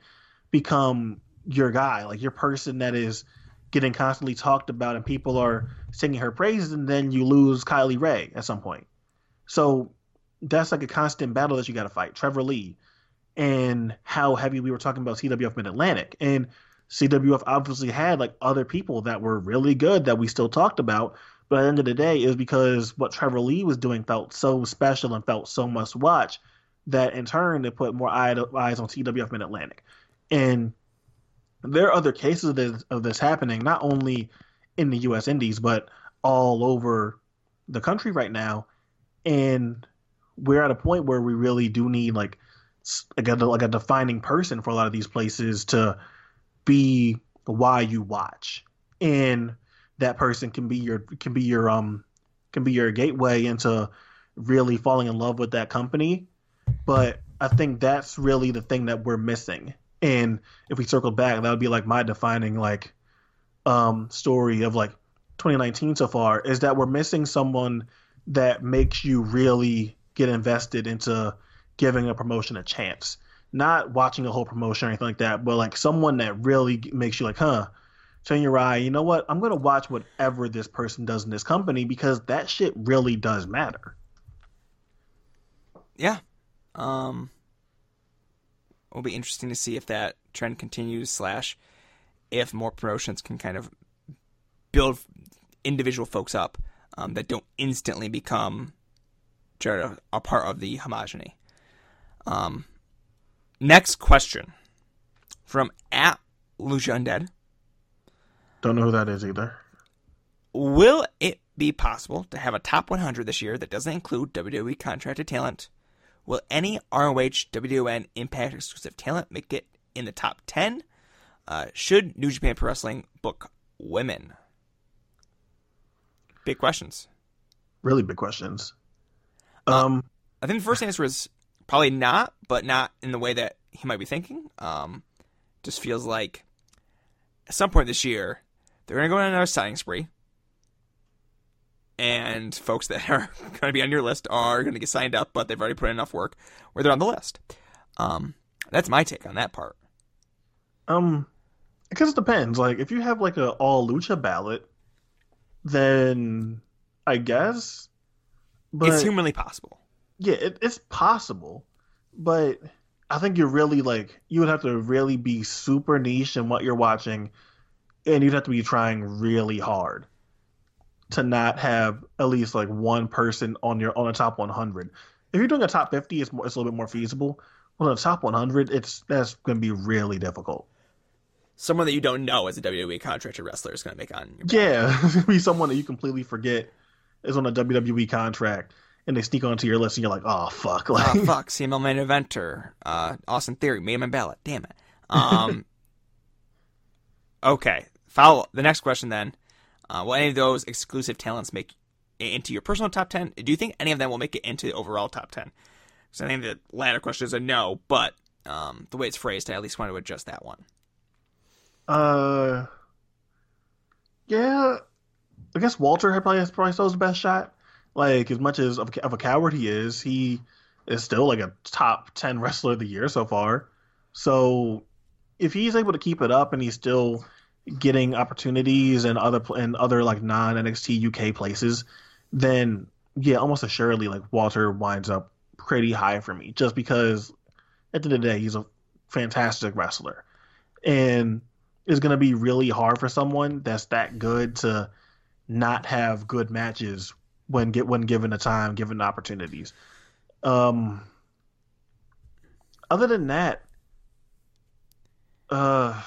become your guy, like your person that is getting constantly talked about, and people are singing her praises, and then you lose Kylie Rae at some point. So that's like a constant battle that you got to fight. Trevor Lee and how heavy we were talking about CWF Mid Atlantic. And CWF obviously had like other people that were really good that we still talked about. But at the end of the day, it was because what Trevor Lee was doing felt so special and felt so must watch that in turn it put more eyes on CWF Mid Atlantic. And there are other cases of this, of this happening, not only in the U.S. Indies, but all over the country right now. And we're at a point where we really do need like like a, like a defining person for a lot of these places to be why you watch, and that person can be your can be your um can be your gateway into really falling in love with that company. But I think that's really the thing that we're missing And if we circled back, that would be like my defining like um story of like 2019 so far is that we're missing someone that makes you really get invested into giving a promotion a chance. Not watching a whole promotion or anything like that, but like someone that really makes you like, huh, turn your eye. You know what? I'm gonna watch whatever this person does in this company because that shit really does matter. Yeah. Um, it'll be interesting to see if that trend continues. Slash, if more promotions can kind of build individual folks up um, that don't instantly become a part of the homogeny. Um, next question from at Lucia Undead. Don't know who that is either. Will it be possible to have a top 100 this year that doesn't include WWE contracted talent? Will any ROH WWN Impact exclusive talent make it in the top 10? Uh, should New Japan Pro Wrestling book women? Big questions. Really big questions. Uh, um, uh, I think the first answer is probably not, but not in the way that he might be thinking. Um, just feels like at some point this year they're going to go on another signing spree, and folks that are going to be on your list are going to get signed up, but they've already put in enough work where they're on the list. Um, that's my take on that part. Um, because it depends. Like, if you have like a all lucha ballot, then I guess. But it's humanly possible. Yeah, it, it's possible, but I think you're really like you would have to really be super niche in what you're watching, and you'd have to be trying really hard to not have at least like one person on your on a top 100. If you're doing a top 50, it's more, it's a little bit more feasible. Well, the top 100, it's that's going to be really difficult someone that you don't know as a WWE contracted wrestler is going to make on. yeah, be someone that you completely forget is on a WWE contract, and they sneak onto your list, and you're like, oh fuck, like, oh fuck, CML main eventer, uh, Austin Theory made my ballot. Damn it. Um, okay, follow the next question then. Uh, will any of those exclusive talents make into your personal top ten? Do you think any of them will make it into the overall top ten? Because I think the latter question is a no, but um, the way it's phrased, I at least want to adjust that one. Uh, yeah, I guess Walter had probably probably still his best shot. Like as much as of, of a coward he is, he is still like a top ten wrestler of the year so far. So if he's able to keep it up and he's still getting opportunities and other in other like non NXT UK places, then yeah, almost assuredly like Walter winds up pretty high for me, just because at the end of the day he's a fantastic wrestler, and it's going to be really hard for someone that's that good to not have good matches when get when given the time, given the opportunities. Um, other than that, uh,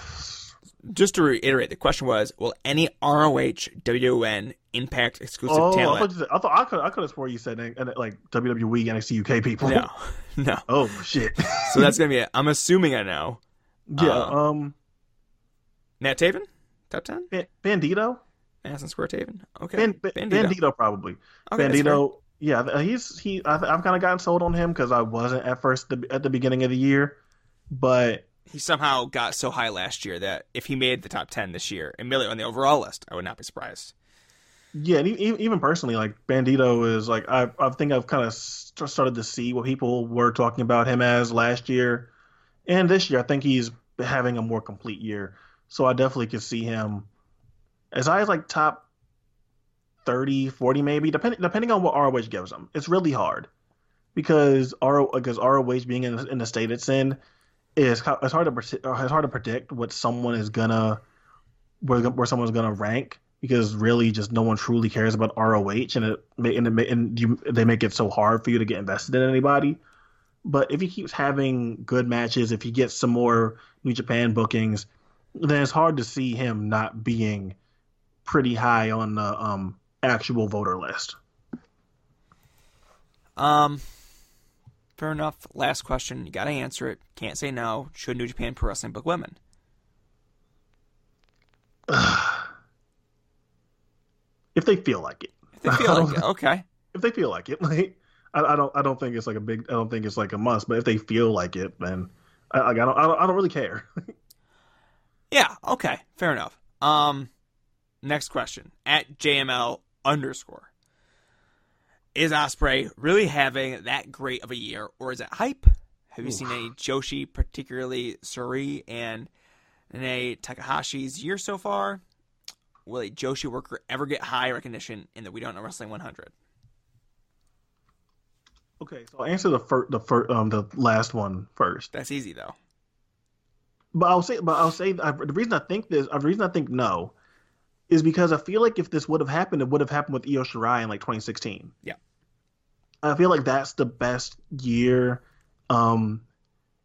just to reiterate, the question was: Will any ROH WWN Impact exclusive oh, talent? I I thought I could I could have swore you said like WWE NXT UK people. No, no. Oh shit. so that's gonna be. it. I'm assuming I know. Yeah. Um. Matt Taven, top ten. Ba- Bandito. Madison Square Taven. Okay. Ban- ba- Bandito. Bandito. probably. Okay, Bandito. Yeah, uh, he's he. I, have kind of gotten sold on him because I wasn't at first the, at the beginning of the year, but he somehow got so high last year that if he made the top ten this year and merely on the overall list, I would not be surprised. Yeah, and even personally, like Bandito is like I I think I've kind of started to see what people were talking about him as last year, and this year I think he's having a more complete year. So I definitely could see him as high as like top 30, 40 maybe, depending depending on what ROH gives them. It's really hard because RO because ROH being in, in the state it's in is it's hard to uh, it's hard to predict what someone is gonna where where someone's gonna rank because really just no one truly cares about ROH and it and, it, and you, they make it so hard for you to get invested in anybody. But if he keeps having good matches, if he gets some more New Japan bookings, then it's hard to see him not being pretty high on the um, actual voter list. Um, fair enough. Last question. You got to answer it. Can't say no. Should New Japan Pro Wrestling book women? if they feel like it. If they feel like it, okay. If they feel like it, like I, I, don't, I don't think it's like a big, I don't think it's like a must. But if they feel like it, then I, I don't, I don't, I don't really care. Yeah, okay, fair enough. Um, next question at JML underscore. Is Ospreay really having that great of a year, or is it hype? Have you Oof. seen any Joshi, particularly Sareee and Nene Takahashi's year so far? Will a Joshi worker ever get high recognition in the We Don't Know Wrestling 100? okay, so I'll answer the first, the first, um, the last one first. That's easy though. But I'll say, but I'll say I, the reason I think this, the reason I think no, is because I feel like if this would have happened, it would have happened with Io Shirai in like 2016. Yeah. I feel like that's the best year um,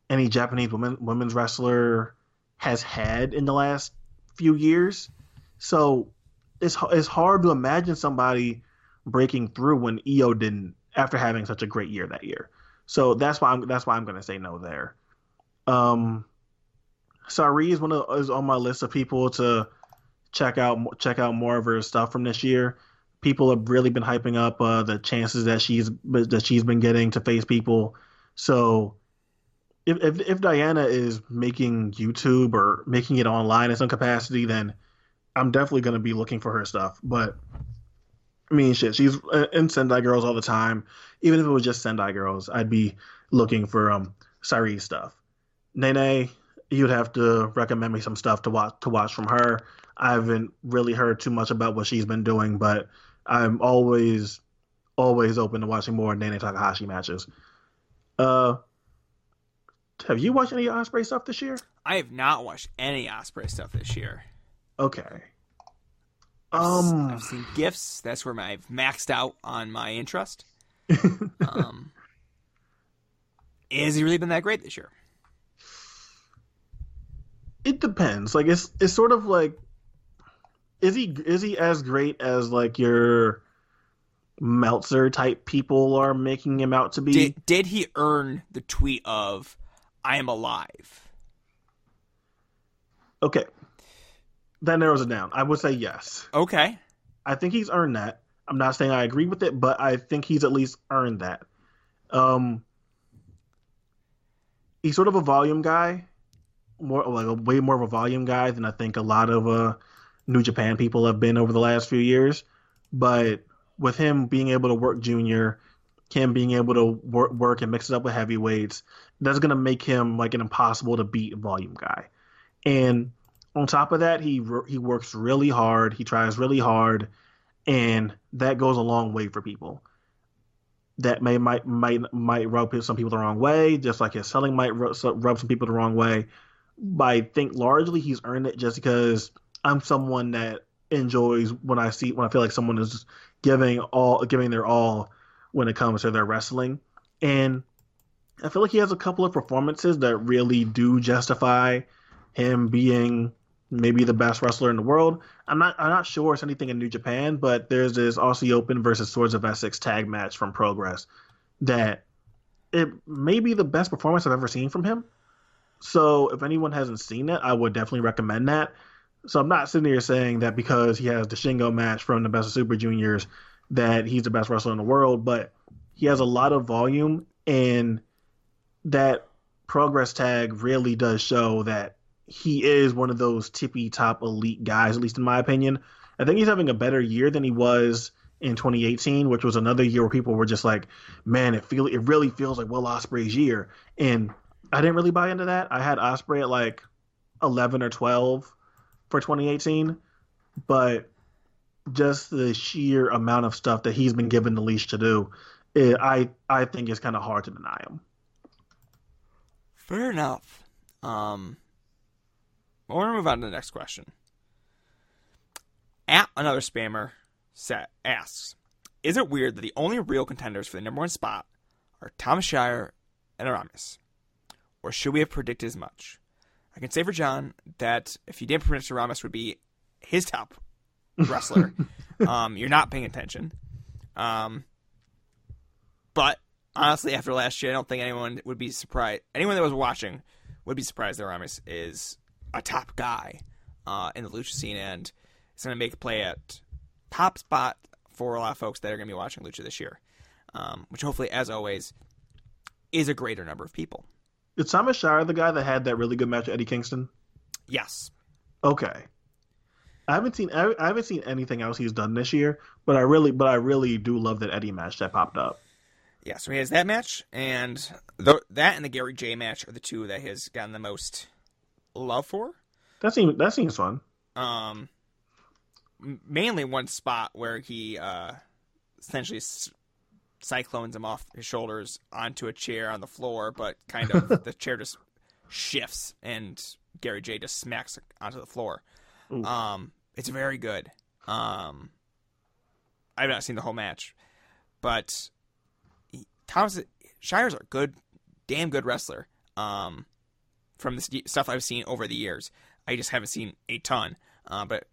any Japanese women women's wrestler has had in the last few years. So it's it's hard to imagine somebody breaking through when Io didn't after having such a great year that year. So that's why I'm that's why I'm going to say no there. Um, Sareee is one of is on my list of people to check out check out more of her stuff from this year. People have really been hyping up uh, the chances that she's that she's been getting to face people. So if, if if Diana is making YouTube or making it online in some capacity, then I'm definitely going to be looking for her stuff. But I mean, shit, she's in Sendai Girls all the time. Even if it was just Sendai Girls, I'd be looking for um Sareee stuff. Nene, you'd have to recommend me some stuff to watch to watch from her. I haven't really heard too much about what she's been doing, but I'm always always open to watching more Nene Takahashi matches. Uh, have you watched any Ospreay stuff this year? I have not watched any Ospreay stuff this year. Okay. Um, I've seen gifts. That's where my, I've maxed out on my interest. um, has he really been that great this year? it depends. Like it's it's sort of like is he is he as great as like your Meltzer type people are making him out to be? Did did he earn the tweet of "I am alive"? Okay. That narrows it down. I would say yes. Okay, I think he's earned that. I'm not saying I agree with it, but I think he's at least earned that. Um, he's sort of a volume guy, more like a way more of a volume guy than I think a lot of uh, New Japan people have been over the last few years. But with him being able to work junior, him being able to work, work and mix it up with heavyweights, that's gonna make him like an impossible to beat volume guy. And on top of that, he he works really hard. He tries really hard, and that goes a long way for people. That may might might might rub some people the wrong way, just like his selling might rub, rub some people the wrong way. But I think largely he's earned it just because I'm someone that enjoys when I see when I feel like someone is giving all giving their all when it comes to their wrestling, and I feel like he has a couple of performances that really do justify him being maybe the best wrestler in the world. I'm not I'm not sure it's anything in New Japan, but there's this Aussie Open versus Swords of Essex tag match from Progress that it may be the best performance I've ever seen from him. So if anyone hasn't seen it, I would definitely recommend that. So I'm not sitting here saying that because he has the Shingo match from the Best of Super Juniors that he's the best wrestler in the world, but he has a lot of volume and that progress tag really does show that he is one of those tippy top elite guys, at least in my opinion. I think he's having a better year than he was in 2018, which was another year where people were just like, "Man, it feel it really feels like Will Ospreay's year," and I didn't really buy into that. I had Ospreay at like 11 or 12 for 2018, but just the sheer amount of stuff that he's been given the leash to do, it, I I think it's kind of hard to deny him. fair enough. Um, we're gonna move on to the next question. At another spammer set asks, "Is it weird that the only real contenders for the number one spot are Thomas Shire and Aramis, or should we have predicted as much?" I can say for John that if you didn't predict Aramis would be his top wrestler, um, you're not paying attention. Um, but honestly, after last year, I don't think anyone would be surprised. Anyone that was watching would be surprised that Aramis is a top guy uh, in the lucha scene, and it's going to make a play at top spot for a lot of folks that are going to be watching lucha this year, um, which hopefully, as always, is a greater number of people. Is Thomas Shire the guy that had that really good match with Eddie Kingston? Yes. Okay. I haven't seen I haven't seen anything else he's done this year, but I really but I really do love that Eddie match that popped up. Yeah, so he has that match, and the, that and the Gary Jay match are the two that he has gotten the most love for. That seems that seems fun. Um, mainly one spot where he uh, essentially cyclones him off his shoulders onto a chair on the floor, but kind of the chair just shifts and Gary Jay just smacks onto the floor. Ooh. Um, it's very good. Um, I've not seen the whole match, but he, Thomas Shire's are good, damn good wrestler. Um, from the stuff I've seen over the years, I just haven't seen a ton. Uh, but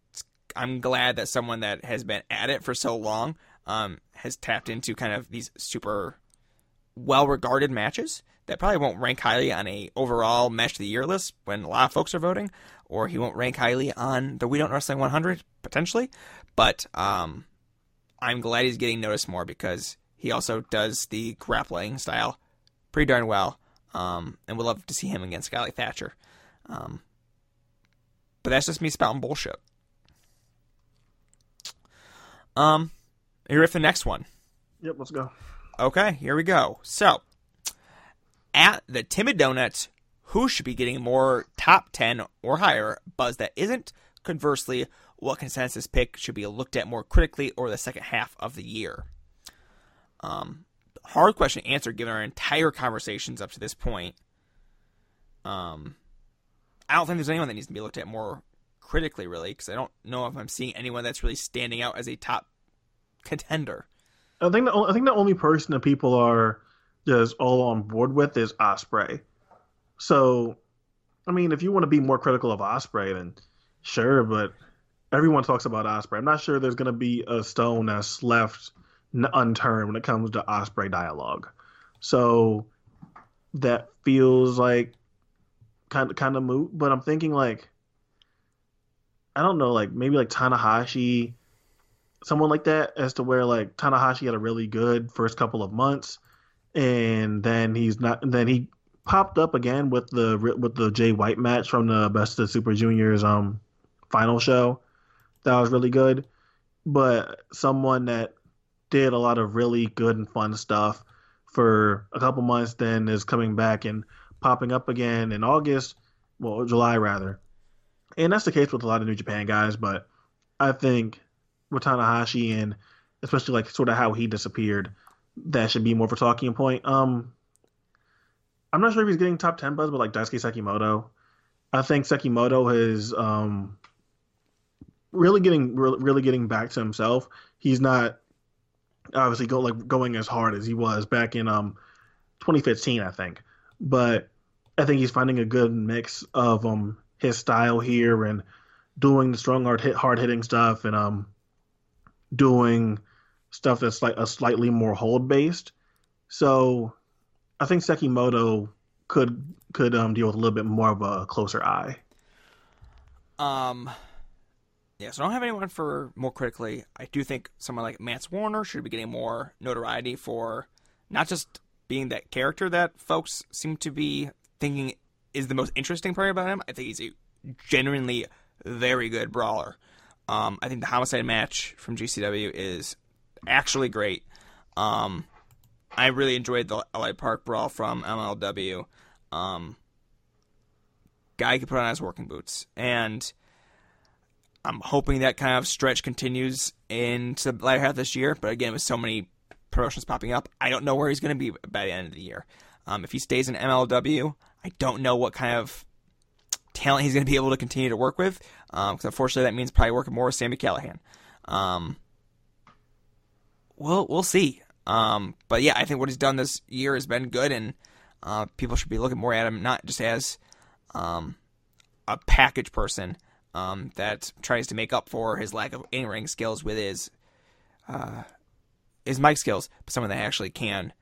I'm glad that someone that has been at it for so long um, has tapped into kind of these super well regarded matches that probably won't rank highly on a overall match of the year list when a lot of folks are voting, or he won't rank highly on the We Don't Wrestling 100 potentially. But um, I'm glad he's getting noticed more because he also does the grappling style pretty darn well, um, and would love to see him against Skylar Thatcher. Um, but that's just me spouting bullshit. Um, are you ready for the next one? Yep, let's go. Okay, here we go. So, at the Timid Donuts, who should be getting more top 10 or higher buzz that isn't? Conversely, what consensus pick should be looked at more critically over the second half of the year? Um, hard question to answer given our entire conversations up to this point. Um, I don't think there's anyone that needs to be looked at more critically, really, because I don't know if I'm seeing anyone that's really standing out as a top contender. I think the I think the only person that people are just all on board with is Ospreay. So, I mean, if you want to be more critical of Ospreay, then sure, but everyone talks about Ospreay. I'm not sure there's going to be a stone that's left unturned when it comes to Ospreay dialogue. So that feels like kind of kind of moot. But I'm thinking like I don't know, like maybe like Tanahashi someone like that as to where like Tanahashi had a really good first couple of months, and then he's not. Then he popped up again with the with the Jay White match from the Best of Super Juniors um final show. That was really good, but someone that did a lot of really good and fun stuff for a couple months, then is coming back and popping up again in August, well July rather, and that's the case with a lot of New Japan guys. But I think with Tanahashi and especially like sort of how he disappeared, that should be more of a talking point. Um, I'm not sure if he's getting top ten buzz, but like Daisuke Sekimoto, I think Sekimoto is um really getting really getting back to himself. He's not obviously go like going as hard as he was back in um 2015, I think, but I think he's finding a good mix of um his style here and doing the strong hard hit hard hitting stuff and um doing stuff that's like a slightly more hold based. So I think Sekimoto could could um, deal with a little bit more of a closer eye. Um, yeah, so I don't have anyone for more critically. I do think someone like Mance Warner should be getting more notoriety for not just being that character that folks seem to be thinking is the most interesting part about him. I think he's a genuinely very good brawler. Um, I think the homicide match from GCW is actually great. Um, I really enjoyed the LA Park brawl from MLW. Um, guy could put on his working boots, and I'm hoping that kind of stretch continues into the latter half this year. But again, with so many promotions popping up, I don't know where he's going to be by the end of the year. Um, if he stays in MLW, I don't know what kind of talent he's going to be able to continue to work with. Because um, unfortunately, that means probably working more with Sami Callihan. Um, we'll we'll see. Um, but yeah, I think what he's done this year has been good, and uh, people should be looking more at him not just as um, a package person um, that tries to make up for his lack of in ring skills with his uh, his mic skills, but someone that actually can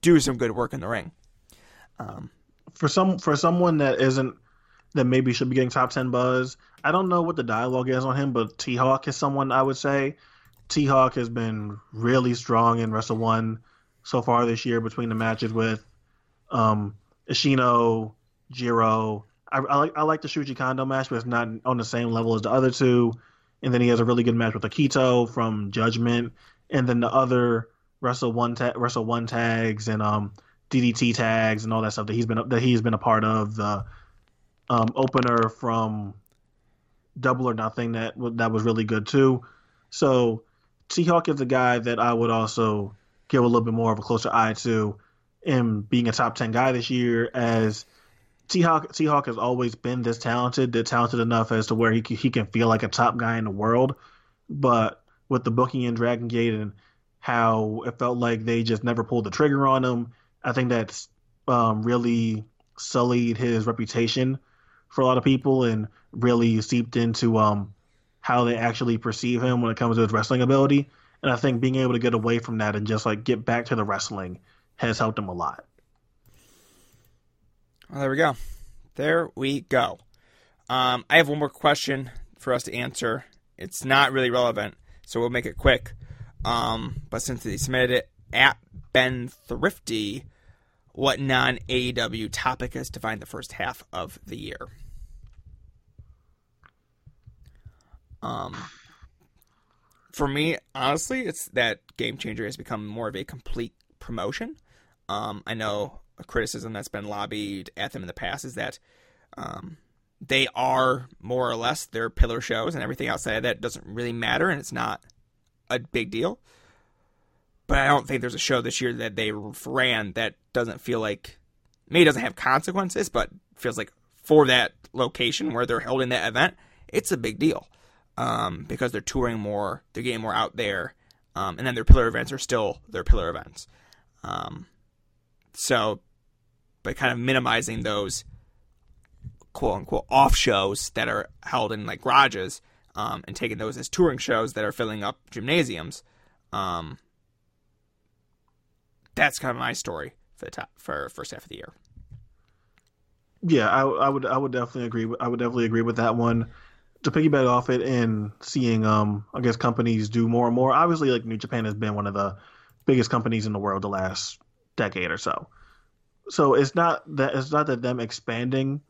do some good work in the ring. Um, for some for someone that isn't that maybe should be getting top 10 buzz. I don't know what the dialogue is on him, but T Hawk is someone I would say. T Hawk has been really strong in Wrestle One so far this year between the matches with um, Ishino, Jiro. I, I like I like the Shuji Kondo match, but it's not on the same level as the other two. And then he has a really good match with Akito from Judgment, and then the other Wrestle One ta- Wrestle One tags and um DDT tags and all that stuff that he's been that he's been a part of. The um, opener from Double or Nothing that that was really good too. So T Hawk is a guy that I would also give a little bit more of a closer eye to in being a top ten guy this year as T Hawk T Hawk has always been this talented, talented enough as to where he he can feel like a top guy in the world, but with the booking in Dragon Gate and how it felt like they just never pulled the trigger on him, I think that's um, really sullied his reputation for a lot of people and really seeped into um, how they actually perceive him when it comes to his wrestling ability. And I think being able to get away from that and just like get back to the wrestling has helped him a lot. Well, there we go. There we go. Um, I have one more question for us to answer. It's not really relevant, so we'll make it quick. Um, but since they submitted it at Ben Thrifty, what non AEW topic has defined the first half of the year? Um, for me, honestly, it's that Game Changer has become more of a complete promotion. Um, I know a criticism that's been lobbied at them in the past is that um, they are more or less their pillar shows, and everything outside of that doesn't really matter, and it's not a big deal. But I don't think there's a show this year that they ran that doesn't feel like maybe doesn't have consequences, but feels like for that location where they're holding that event, it's a big deal um, because they're touring more, they're getting more out there, um, and then their pillar events are still their pillar events. Um, so, by kind of minimizing those quote unquote off shows that are held in like garages um, and taking those as touring shows that are filling up gymnasiums, um, that's kind of my story for the top for first half of the year. Yeah, I, I would I would definitely agree. I would definitely agree with that one. To piggyback off it and seeing, um, I guess companies do more and more. Obviously, like New Japan has been one of the biggest companies in the world the last decade or so. So it's not that it's not that them expanding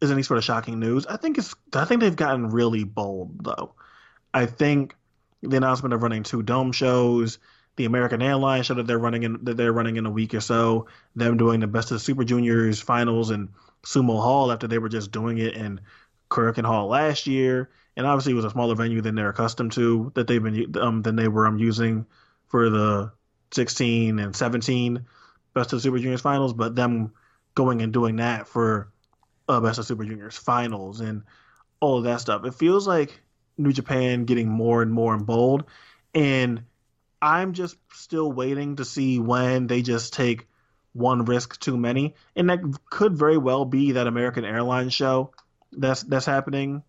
is any sort of shocking news. I think it's I think they've gotten really bold though. I think the announcement of running two dome shows, the American Airlines show that they're running in that they're running in a week or so, them doing the Best of the Super Juniors finals in Sumo Hall after they were just doing it in Korakuen Hall last year, and obviously it was a smaller venue than they're accustomed to that they've been um than they were um, using for the 16 and 17 Best of Super Juniors finals, but them going and doing that for uh, Best of Super Juniors finals and all of that stuff. It feels like New Japan getting more and more bold, and I'm just still waiting to see when they just take one risk too many, and that could very well be that American Airlines show that's that's happening,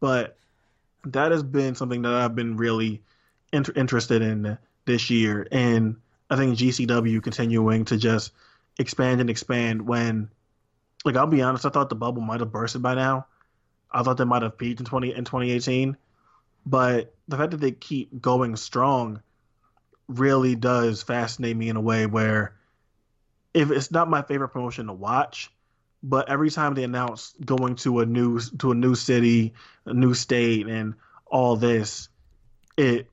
but that has been something that I've been really inter- interested in this year, and I think GCW continuing to just expand and expand when like I'll be honest, I thought the bubble might have bursted by now. I thought they might have peaked in twenty in twenty eighteen. But the fact that they keep going strong really does fascinate me in a way where if it's not my favorite promotion to watch, but every time they announce going to a new to a new city, a new state and all this, it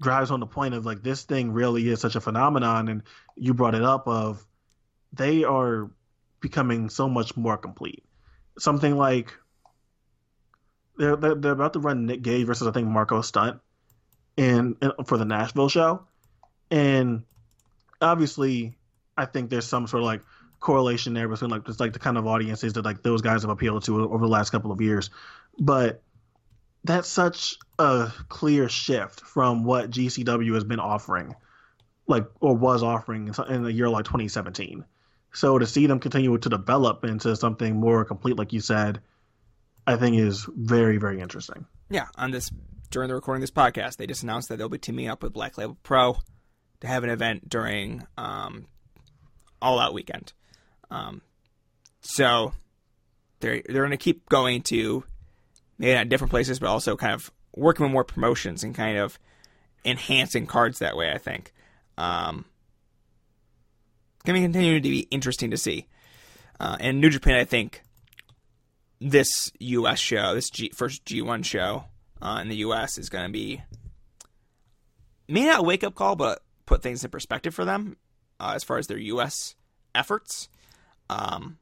drives on the point of like this thing really is such a phenomenon and you brought it up of they are becoming so much more complete. Something like they're they're, they're about to run Nick Gage versus I think Marco Stunt in for the Nashville show, and obviously I think there's some sort of like correlation there between like just like the kind of audiences that like those guys have appealed to over the last couple of years, but that's such a clear shift from what GCW has been offering, like or was offering in the year like 2017. So to see them continue to develop into something more complete, like you said, I think is very, very interesting. Yeah, on this during the recording of this podcast, they just announced that they'll be teaming up with Black Label Pro to have an event during um, All Out Weekend. Um, so they're they're going to keep going to maybe not different places, but also kind of working with more promotions and kind of enhancing cards that way. I think. Um, going to continue to be interesting to see. Uh, and New Japan, I think this U.S. show, this G, first G1 show uh, in the U.S. is going to be may not a wake up call, but put things in perspective for them uh, as far as their U.S. efforts. Um,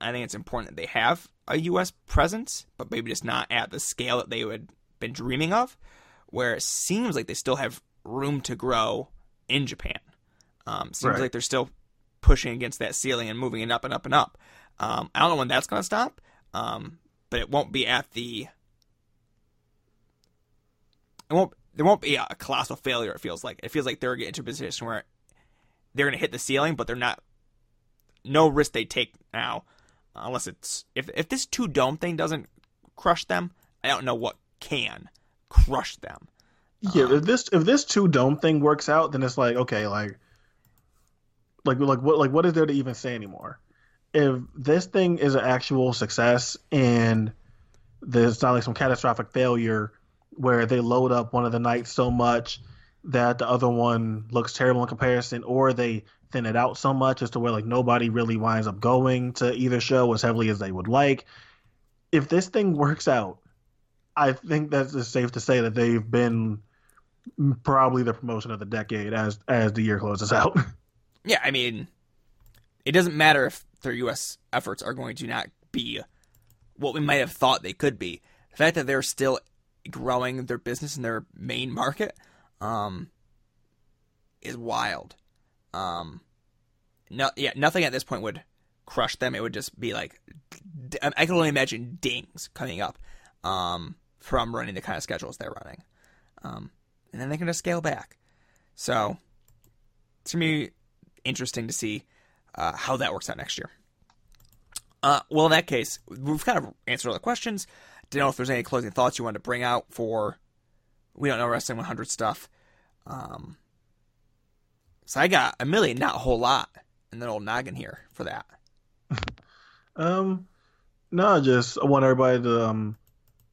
I think it's important that they have a U.S. presence, but maybe just not at the scale that they would been dreaming of. Where it seems like they still have room to grow in Japan. Um, seems Right. like they're still pushing against that ceiling and moving it up and up and up. Um, I don't know when that's going to stop, um, but it won't be at the. It won't. There won't be a colossal failure. It feels like it feels like they're getting to a position where they're going to hit the ceiling, but they're not. No risk they take now, unless it's if if this two dome thing doesn't crush them, I don't know what can crush them. Yeah, if um, this if this two dome thing works out, then it's like okay, like like like what like what is there to even say anymore? If this thing is an actual success and there's not like some catastrophic failure where they load up one of the nights so much that the other one looks terrible in comparison, or they thin it out so much as to where like nobody really winds up going to either show as heavily as they would like. If this thing works out, I think that's safe to say that they've been probably the promotion of the decade as as the year closes out. Yeah, I mean, it doesn't matter if their U.S. efforts are going to not be what we might have thought they could be. The fact that they're still growing their business in their main market um, is wild. Um, no, yeah, nothing at this point would crush them. It would just be like I can only imagine dings coming up um, from running the kind of schedules they're running, um, and then they can just scale back. So, it's gonna me, interesting to see uh, how that works out next year. Uh, well, in that case, we've kind of answered all the questions. Didn't know if there's any closing thoughts you wanted to bring out for we don't know wrestling 100 stuff. Um, so I got a million, not a whole lot, in the old noggin here for that. um, no, just I want everybody to um,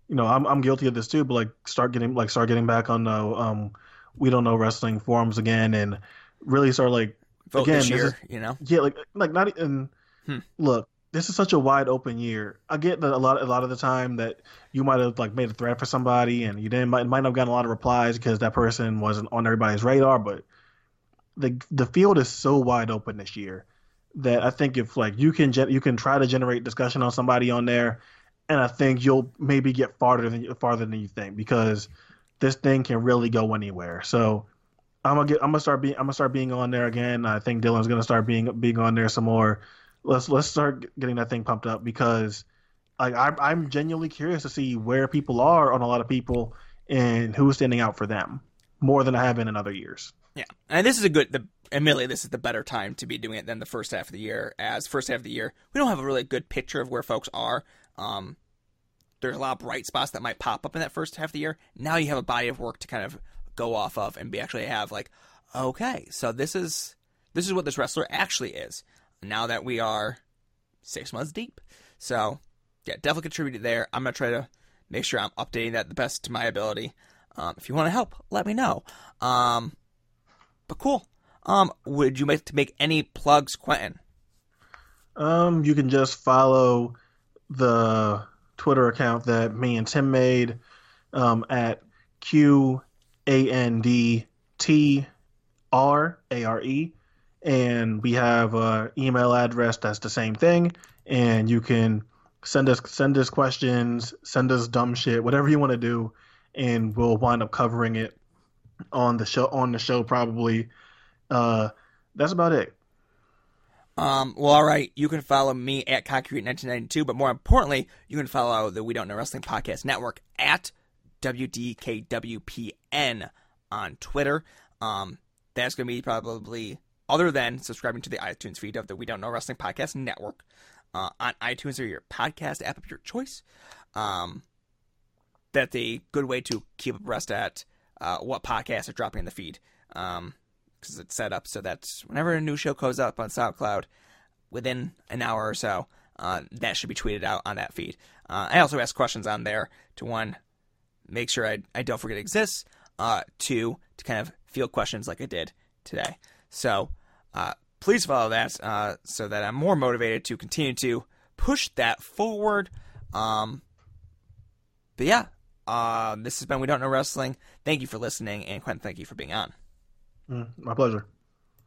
you know, I'm I'm guilty of this too, but like start getting like start getting back on the um, we don't know wrestling forums again and really start like Vote Again, this this is- you know. Yeah, like like not even Hmm. look. This is such a wide open year. I get that a lot a lot of the time that you might have like made a threat for somebody and you didn't might, might not have gotten a lot of replies because that person wasn't on everybody's radar. But the the field is so wide open this year that I think if like you can you can try to generate discussion on somebody on there, and I think you'll maybe get farther than farther than you think because this thing can really go anywhere. So I'm gonna get. I'm gonna start being. I'm gonna start being on there again. I think Dylan's gonna start being being on there some more. Let's let's start getting that thing pumped up because, like, I'm I'm genuinely curious to see where people are on a lot of people and who's standing out for them more than I have been in other years. Yeah, and this is a good. The admittedly, this is the better time to be doing it than the first half of the year. As first half of the year, we don't have a really good picture of where folks are. Um, there's a lot of bright spots that might pop up in that first half of the year. Now you have a body of work to kind of go off of and be actually have like, okay, so this is this is what this wrestler actually is. Now that we are six months deep, so yeah, definitely contributed there. I'm gonna try to make sure I'm updating that the best to my ability. Um, if you want to help, let me know. Um, but cool. Um, would you like to make any plugs, Quentin? Um, you can just follow the Twitter account that me and Tim made um, at Q A N D T R A R E, and we have a email address that's the same thing, and you can send us send us questions, send us dumb shit, whatever you want to do, and we'll wind up covering it on the show on the show probably. Uh, that's about it. Um, well, all right. You can follow me at Concrete1992, but more importantly, you can follow the We Don't Know Wrestling Podcast Network at WDKWPN on Twitter. Um, that's going to be probably, other than subscribing to the iTunes feed of the We Don't Know Wrestling Podcast Network uh, on iTunes or your podcast app of your choice. Um, that's a good way to keep abreast at uh, what podcasts are dropping in the feed. Um, because it's set up so that whenever a new show goes up on SoundCloud, within an hour or so, uh, that should be tweeted out on that feed. Uh, I also ask questions on there to one, make sure I, I don't forget it exists. Uh, two, to kind of field questions like I did today. So, uh, please follow that uh, so that I'm more motivated to continue to push that forward. Um, but yeah, uh, this has been We Don't Know Wrestling. Thank you for listening, and Quentin, thank you for being on. Mm, my pleasure.